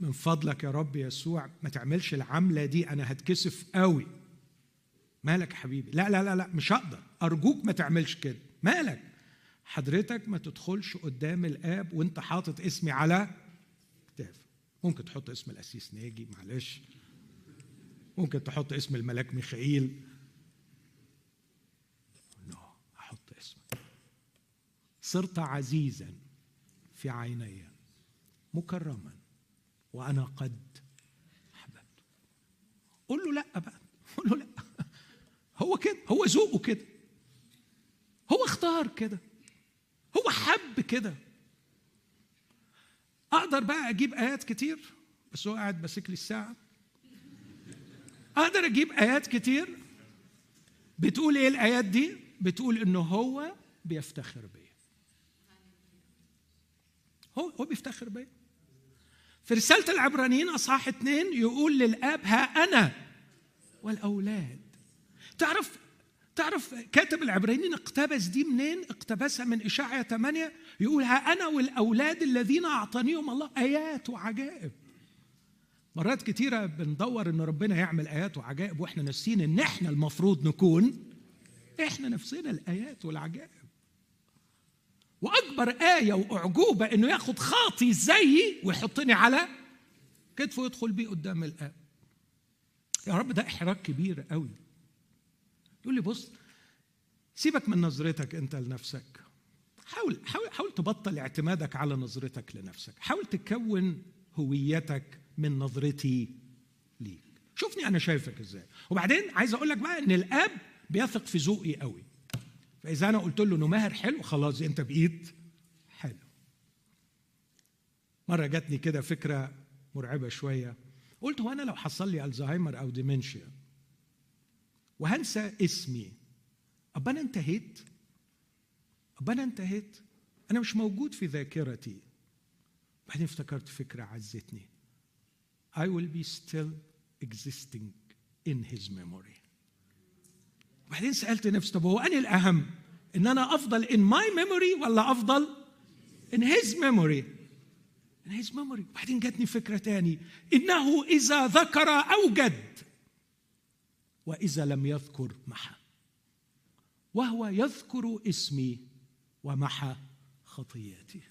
من فضلك يا رب يسوع ما تعملش العملة دي أنا هتكسف قوي. مالك يا حبيبي؟ لا لا لا لا مش هقدر. أرجوك ما تعملش كده. مالك؟ حضرتك ما تدخلش قدام الآب وأنت حاطط اسمي على كتاف. ممكن تحط اسم الاسيس ناجي معلش. ممكن تحط اسم الملاك ميخائيل. أحط اسمك. صرت عزيزا. في عيني مكرما وأنا قد احببته قول له لا بقى. قول له لا. هو كده. هو ذوقه كده. هو اختار كده. هو حب كده. أقدر بقى أجيب آيات كتير؟ بس هو قاعد ماسك لي الساعة. أقدر أجيب آيات كتير؟ بتقول إيه الآيات دي؟ بتقول إنه هو بيفتخر بيا. هو هو بيفتخر بيا. في رسالة العبرانيين أصحاح اثنين يقول للآب ها أنا والأولاد. تعرف تعرف كاتب العبرانيين اقتبس دي منين؟ اقتبسها من إشاعة 8 يقول ها أنا والأولاد الذين أعطانيهم الله آيات وعجائب. مرات كتيرة بندور إن ربنا يعمل آيات وعجائب وإحنا ناسيين إن إحنا المفروض نكون إحنا نفسنا الآيات والعجائب. وأكبر آية وأعجوبة إنه ياخد خاطي زيي ويحطني على كتفه ويدخل بيه قدام الآب. يا رب ده إحراج كبير قوي. يقول لي بص سيبك من نظرتك أنت لنفسك. حاول حاول حاول تبطل اعتمادك على نظرتك لنفسك. حاول تكون هويتك من نظرتي ليك. شوفني أنا شايفك إزاي. وبعدين عايز أقول لك بقى إن الآب بيثق في ذوقي قوي. فإذا أنا قلت له إنه ماهر حلو خلاص أنت بايد حلو. مرة جاتني كده فكرة مرعبة شوية. قلت هو أنا لو حصل لي الزهايمر أو ديمنشيا وهنسى اسمي أبقى أنا انتهيت؟ أبقى أنا انتهيت؟ أنا مش موجود في ذاكرتي. بعدين افتكرت فكرة عزتني. I will be still existing in his memory. وبعدين سألت نفسي طب هو اني الأهم إن أنا أفضل in my memory ولا أفضل in his memory in his memory. وبعدين جاتني فكرة تاني إنه إذا ذكر أوجد وإذا لم يذكر محى وهو يذكر اسمي ومحى خطياتي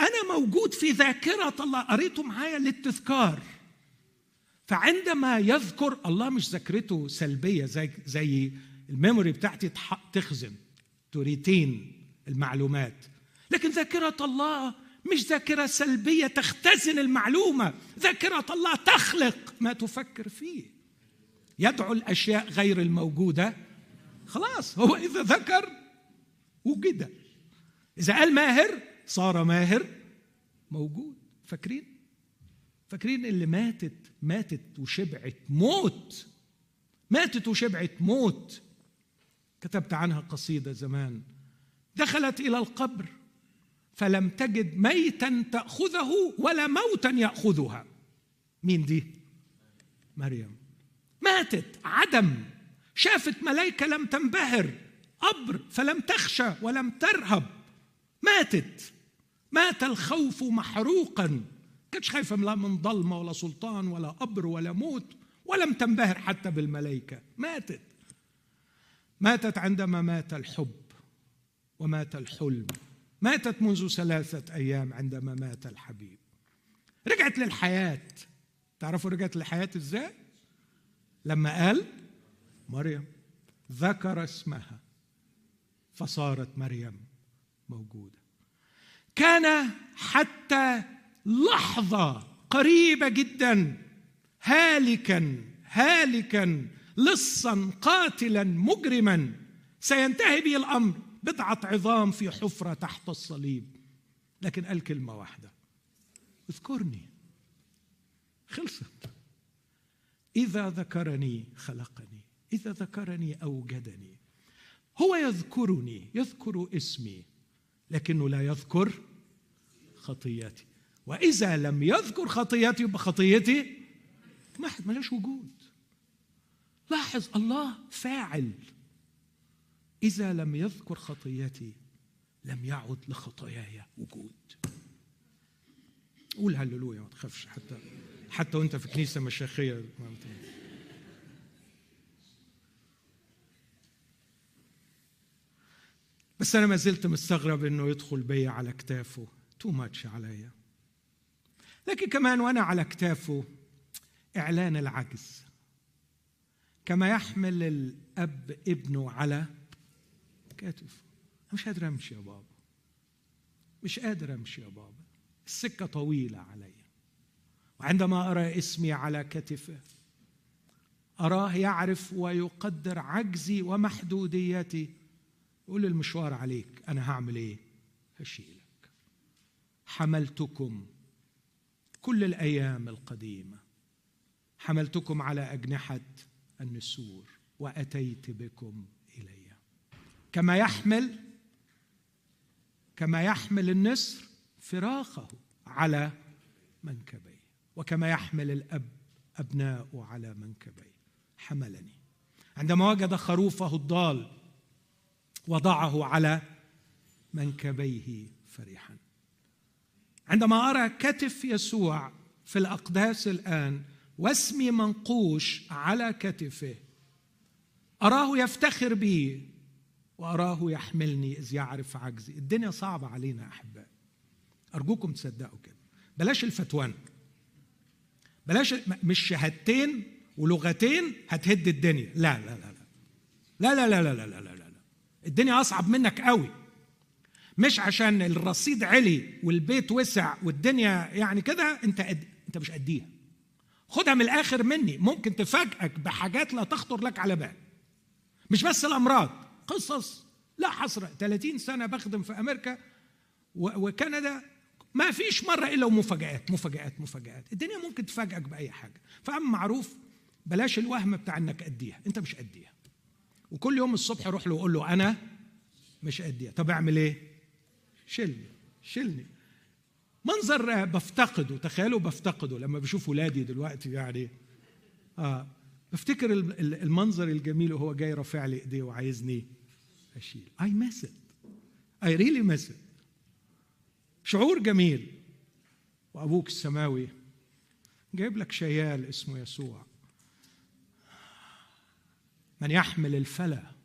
أنا موجود في ذاكرة الله. قريته معايا للتذكار؟ فعندما يذكر الله مش ذاكرته سلبية زي زي الميموري بتاعتي تخزن تريتين المعلومات. لكن ذاكرة الله مش ذاكرة سلبية تختزن المعلومة. ذاكرة الله تخلق ما تفكر فيه. يدعو الأشياء غير الموجودة. خلاص هو إذا ذكر وجد إذا قال ماهر صار ماهر موجود. فاكرين؟ فاكرين اللي ماتت ماتت وشبعت موت ماتت وشبعت موت. كتبت عنها قصيدة زمان. دخلت إلى القبر فلم تجد ميتا تأخذه ولا موتا يأخذها. مين دي؟ مريم. ماتت عدم. شافت ملائكه لم تنبهر. قبر فلم تخشى ولم ترهب. ماتت. مات الخوف محروقا. كانتش خايفة لا من ضلمه ولا سلطان ولا قبر ولا موت ولم تنبهر حتى بالملائكة. ماتت. ماتت عندما مات الحب ومات الحلم. ماتت منذ ثلاثة أيام عندما مات الحبيب. رجعت للحياة. تعرفوا رجعت للحياة إزاي؟ لما قال مريم ذكر اسمها فصارت مريم موجودة. كان حتى لحظة قريبة جدا هالكا هالكا لصا قاتلا مجرما. سينتهي به الأمر بضعة عظام في حفرة تحت الصليب. لكن قال كلمة واحدة. اذكرني. خلصت. إذا ذكرني خلقني. إذا ذكرني أوجدني. هو يذكرني يذكر اسمي لكنه لا يذكر خطيتي. وإذا لم يذكر خطيتي يبقى خطيتي ما حد وجود. لاحظ الله فاعل. إذا لم يذكر خطيتي لم يعد لخطاياي وجود. قول هللويا ما تخافش حتى حتى وأنت في كنيسة مشيخيه بس أنا ما زلت مستغرب إنه يدخل بي على كتافه. تو ماتش عليا. لكن كمان وأنا على كتافه إعلان العجز. كما يحمل الأب ابنه على كتفه. مش قادر أمشي يا بابا. مش قادر أمشي يا بابا. السكة طويلة عليا. وعندما أرى اسمي على كتفه أراه يعرف ويقدر عجزي ومحدوديتي. يقول المشوار عليك أنا هعمل إيه؟ هشيلك. حملتكم كل الأيام القديمة. حملتكم على أجنحة النسور وأتيت بكم إلي. كما يحمل كما يحمل النسر فراخه على منكبيه وكما يحمل الأب ابناءه على منكبيه. حملني. عندما وجد خروفه الضال وضعه على منكبيه فرحا. عندما أرى كتف يسوع في الأقداس الآن واسمي منقوش على كتفه أراه يفتخر بي وأراه يحملني إذ يعرف عجزي. الدنيا صعبة علينا أحباء. أرجوكم تصدقوا كده. بلاش الفتوان. بلاش مش شهادتين ولغتين هتهد الدنيا. لا لا لا لا. لا لا لا لا لا لا لا لا. الدنيا أصعب منك قوي. مش عشان الرصيد علي والبيت وسع والدنيا يعني كده انت قد انت مش قديها. خدها من الآخر مني. ممكن تفاجئك بحاجات لا تخطر لك على بال. مش بس الأمراض قصص. لا حصر. 30 سنة بخدم في أمريكا وكندا. ما فيش مرة إلا ومفاجآت مفاجآت مفاجآت. الدنيا ممكن تفاجئك بأي حاجة. فأما معروف بلاش الوهم بتاع إنك قديها. أنت مش قديها. وكل يوم الصبح أروح له واقول له أنا مش قديها. طب أعمل إيه؟ شيلني شيلني منظر بفتقده تخيلوا بفتقده لما بشوف ولادي دلوقتي يعني. آه بفتكر المنظر الجميل وهو جاي رافع لي إيديه وعايزني أشيل. اي مس اي ريلي مس شعور جميل. وأبوك السماوي جايب لك شيال اسمه يسوع. من يحمل الفلا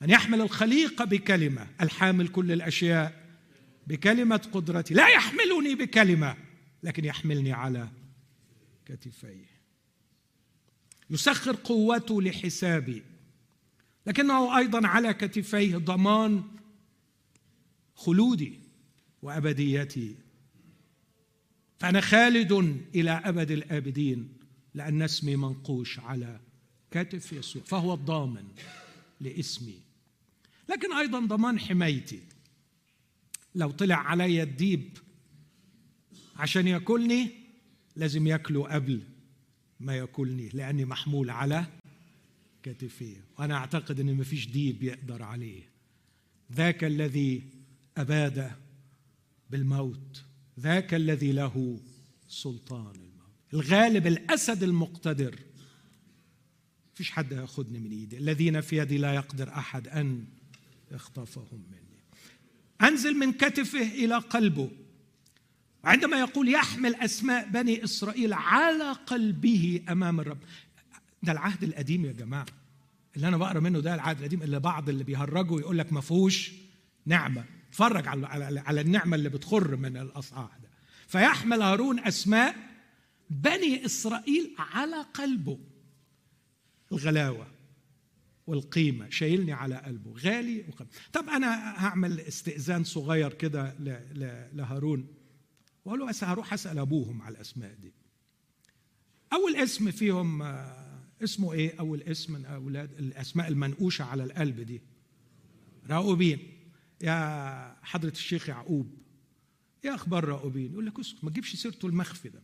من يحمل الخليقه بكلمة الحامل كل الأشياء بكلمة قدرتي. لا يحملني بكلمة لكن يحملني على كتفيه. يسخر قوته لحسابي لكنه أيضا على كتفيه ضمان خلودي وأبديتي. فأنا خالد إلى أبد الآبدين لأن اسمي منقوش على كتف يسوع فهو الضامن لاسمي. لكن أيضا ضمان حمايتي. لو طلع علي الديب عشان ياكلني لازم ياكله قبل ما ياكلني لأني محمول على كتفيه وأنا أعتقد إن مفيش ديب يقدر عليه. ذاك الذي أباد بالموت. ذاك الذي له سلطان الموت. الغالب الأسد المقتدر. فيش حد ياخذني من إيدي. الذين في يدي لا يقدر أحد أن يخطفهم مني. أنزل من كتفه إلى قلبه. عندما يقول يحمل أسماء بني إسرائيل على قلبه أمام الرب. ده العهد القديم يا جماعة. اللي أنا بقرأ منه ده العهد القديم اللي بعض اللي بيهرجوا يقول لك ما فيهوش نعمة. اتفرج على على النعمة اللي بتخر من الأصحاح ده. فيحمل هارون أسماء بني إسرائيل على قلبه. الغلاوة. والقيمة شايلني على قلبه غالي وقيمة. طب أنا هعمل استئذان صغير كده لهارون. واقول له بس هروح أسأل أبوهم على الأسماء دي. أول اسم فيهم آه، اسمه إيه؟ أول اسم من أولاد الأسماء المنقوشة على القلب دي. راؤوبين. يا حضرة الشيخ يعقوب. إيه أخبار راؤوبين. يقول لك اسكت ما تجيبش سيرته المخفي ده.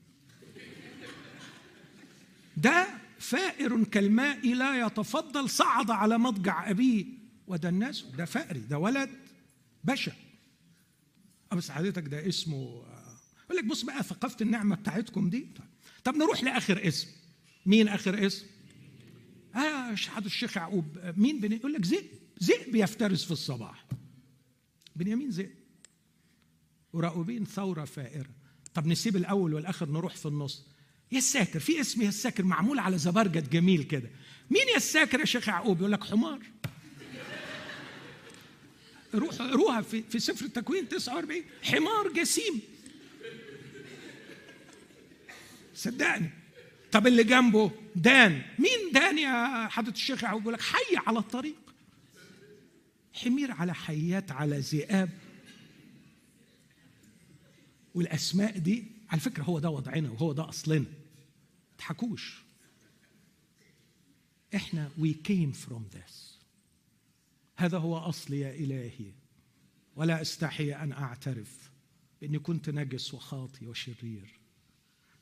ده فائر كالماء لا يتفضل صعد على مضجع أبيه. ودنسه ده فأري ده ولد بشع بس حضرتك ده اسمه يقول لك بص بقى ثقافة النعمة بتاعتكم دي. طيب. طب نروح لآخر اسم. مين آخر اسم؟ آه حد الشيخ يعقوب. مين بني يقول لك ذئب ذئب يفترس في الصباح. بنيامين ذئب. وراؤوبين ثورة فائرة. طب نسيب الأول والآخر نروح في النص. يا الساكر في اسم يا الساكر معمول على زبرجد جميل كده. مين يا الساكر يا شيخ يعقوب؟ يقول لك حمار. روحوا اقروها في, في سفر التكوين 49 حمار جسيم. صدقني. طب اللي جنبه؟ دان. مين دان يا حضرة الشيخ يقول لك حي على الطريق. حمير على حيات على ذئاب. والأسماء دي على فكرة هو ده وضعنا وهو ده أصلنا. تضحكوش. إحنا we came from this. هذا هو اصلي يا إلهي. ولا أستحي أن أعترف بأني كنت نجس وخاطي وشرير.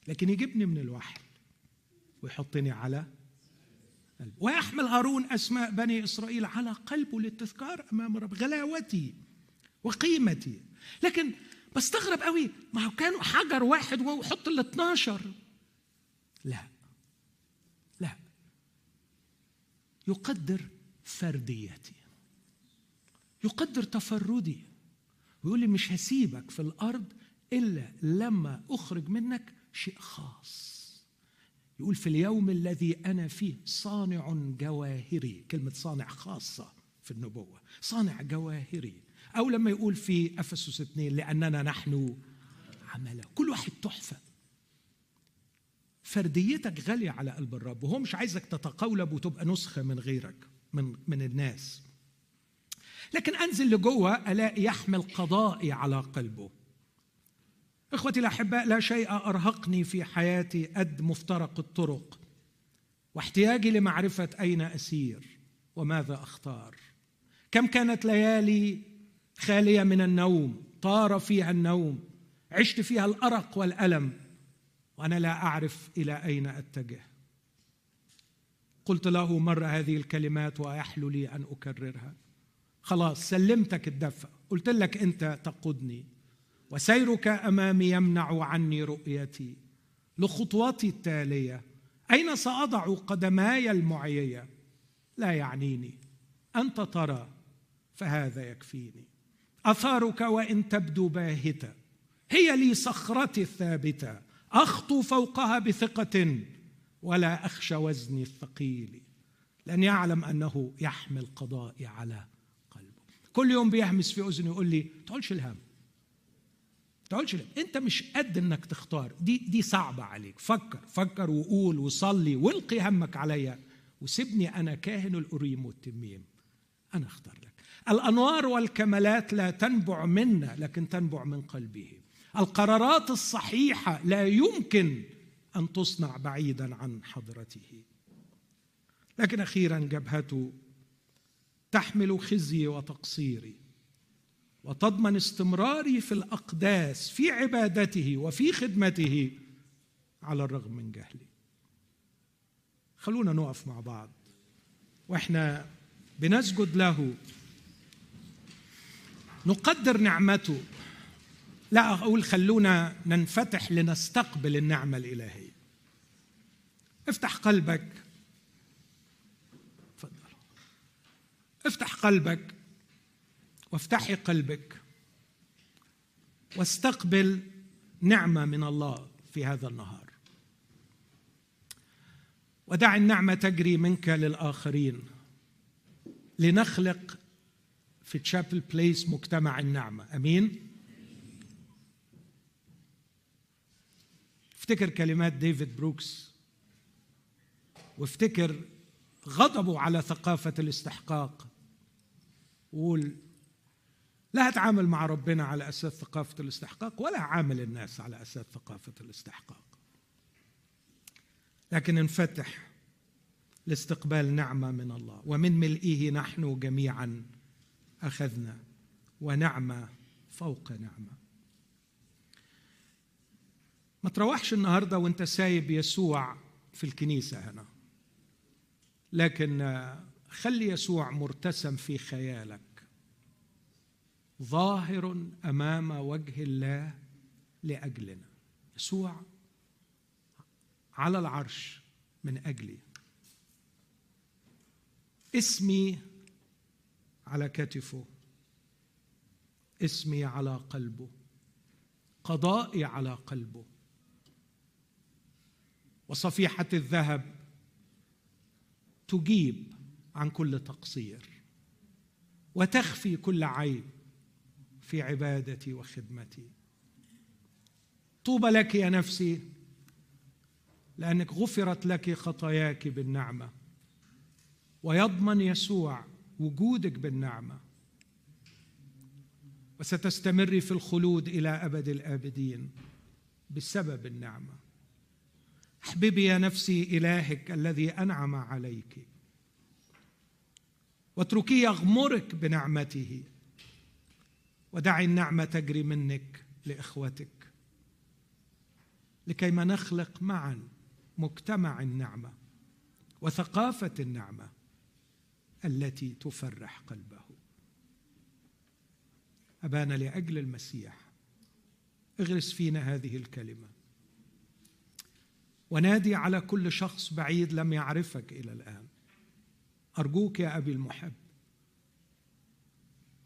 لكن يجيبني من الوحل ويحطني على قلبه ويحمل هارون أسماء بني إسرائيل على قلبه للتذكار أمام رب غلاوتي وقيمتي. لكن بستغرب قوي. ما هو كانوا حجر واحد ويحط ال 12 لا. لا. يقدر فرديتي. يقدر تفردي. ويقول لي مش هسيبك في الأرض إلا لما أخرج منك شيء خاص. يقول في اليوم الذي أنا فيه صانع جواهري. كلمة صانع خاصة في النبوة. صانع جواهري. أو لما يقول في أفسس اثنين لأننا نحن عمله كل واحد تحفة. فرديتك غالية على قلب الرب وهو مش عايزك تتقولب وتبقى نسخة من غيرك من من الناس. لكن أنزل لجوه الاقي يحمل قضائي على قلبه. إخوتي الأحباء لا شيء أرهقني في حياتي قد مفترق الطرق واحتياجي لمعرفة أين أسير وماذا أختار. كم كانت ليالي خالية من النوم طار فيها النوم عشت فيها الأرق والألم وأنا لا أعرف إلى أين أتجه. قلت له مره هذه الكلمات ويحلو لي أن أكررها. خلاص سلمتك الدفع. قلت لك أنت تقودني. وسيرك أمامي يمنع عني رؤيتي. لخطوتي التالية أين سأضع قدماي المعييه لا يعنيني. أنت ترى فهذا يكفيني. أثارك وإن تبدو باهتة. هي لي صخرتي الثابتة. أخطو فوقها بثقة ولا اخشى وزني الثقيل. لأن يعلم أنه يحمل قضائي على قلبه. كل يوم بيهمس في أذني يقول لي تقولش الهم. تقولش لا أنت مش قد إنك تختار. دي دي صعبة عليك. فكر فكر وقول وصلي والقي همك عليا. وسيبني أنا كاهن الاريم والتميم. أنا أختار الأنوار والكمالات لا تنبع منا لكن تنبع من قلبه. القرارات الصحيحة لا يمكن أن تصنع بعيدا عن حضرته. لكن أخيرا جبهته تحمل خزي وتقصيري وتضمن استمراري في الأقداس في عبادته وفي خدمته على الرغم من جهلي. خلونا نقف مع بعض. وإحنا بنسجد له نقدر نعمته. لا أقول خلونا ننفتح لنستقبل النعمة الإلهية. افتح قلبك. تفضل. افتح قلبك وافتحي قلبك واستقبل نعمة من الله في هذا النهار. ودع النعمة تجري منك للآخرين. لنخلق في Chapel Place مجتمع النعمة. آمين؟ افتكر كلمات ديفيد بروكس وافتكر غضبه على ثقافة الاستحقاق. وقول لا هتعامل مع ربنا على أساس ثقافة الاستحقاق ولا عامل الناس على أساس ثقافة الاستحقاق. لكن انفتح لاستقبال نعمة من الله. ومن ملئه نحن جميعا. أخذنا ونعمه فوق نعمه ما تروحش النهارده وانت سايب يسوع في الكنيسة هنا. لكن خلي يسوع مرتسم في خيالك. ظاهر أمام وجه الله لأجلنا. يسوع على العرش من أجلي. اسمي على كتفه. اسمي على قلبه. قضائي على قلبه. وصفيحة الذهب تجيب عن كل تقصير وتخفي كل عيب في عبادتي وخدمتي. طوبى لك يا نفسي لأنك غفرت لك خطاياك بالنعمة. ويضمن يسوع وجودك بالنعمة. وستستمري في الخلود إلى أبد الآبدين بسبب النعمة. أحببي يا نفسي إلهك الذي أنعم عليك. واتركيه يغمرك بنعمته. ودعي النعمة تجري منك لإخوتك. لكيما نخلق معا مجتمع النعمة وثقافة النعمة. التي تفرح قلبه. أبانا لأجل المسيح اغرس فينا هذه الكلمة. ونادي على كل شخص بعيد لم يعرفك إلى الآن. أرجوك يا أبي المحب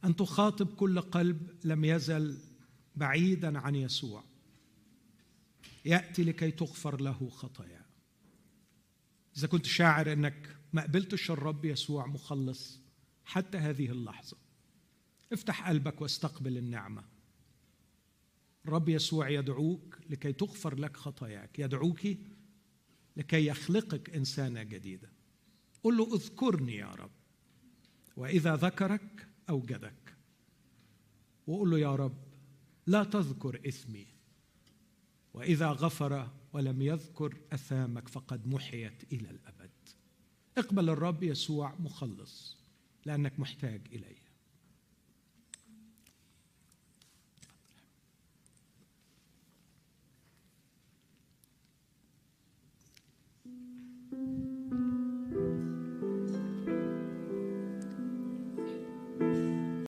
أن تخاطب كل قلب لم يزل بعيدا عن يسوع. يأتي لكي تغفر له خطاياه إذا كنت شاعر إنك ما قبلتش الرب يسوع مخلص حتى هذه اللحظة. افتح قلبك واستقبل النعمة. الرب يسوع يدعوك لكي تغفر لك خطاياك يدعوك لكي يخلقك إنسانة جديدة. قل له اذكرني يا رب وإذا ذكرك أوجدك. وقل له يا رب لا تذكر إثمي وإذا غفر ولم يذكر أثامك فقد محيت إلى الأبد. اقبل الرب يسوع مخلص لأنك محتاج إليه.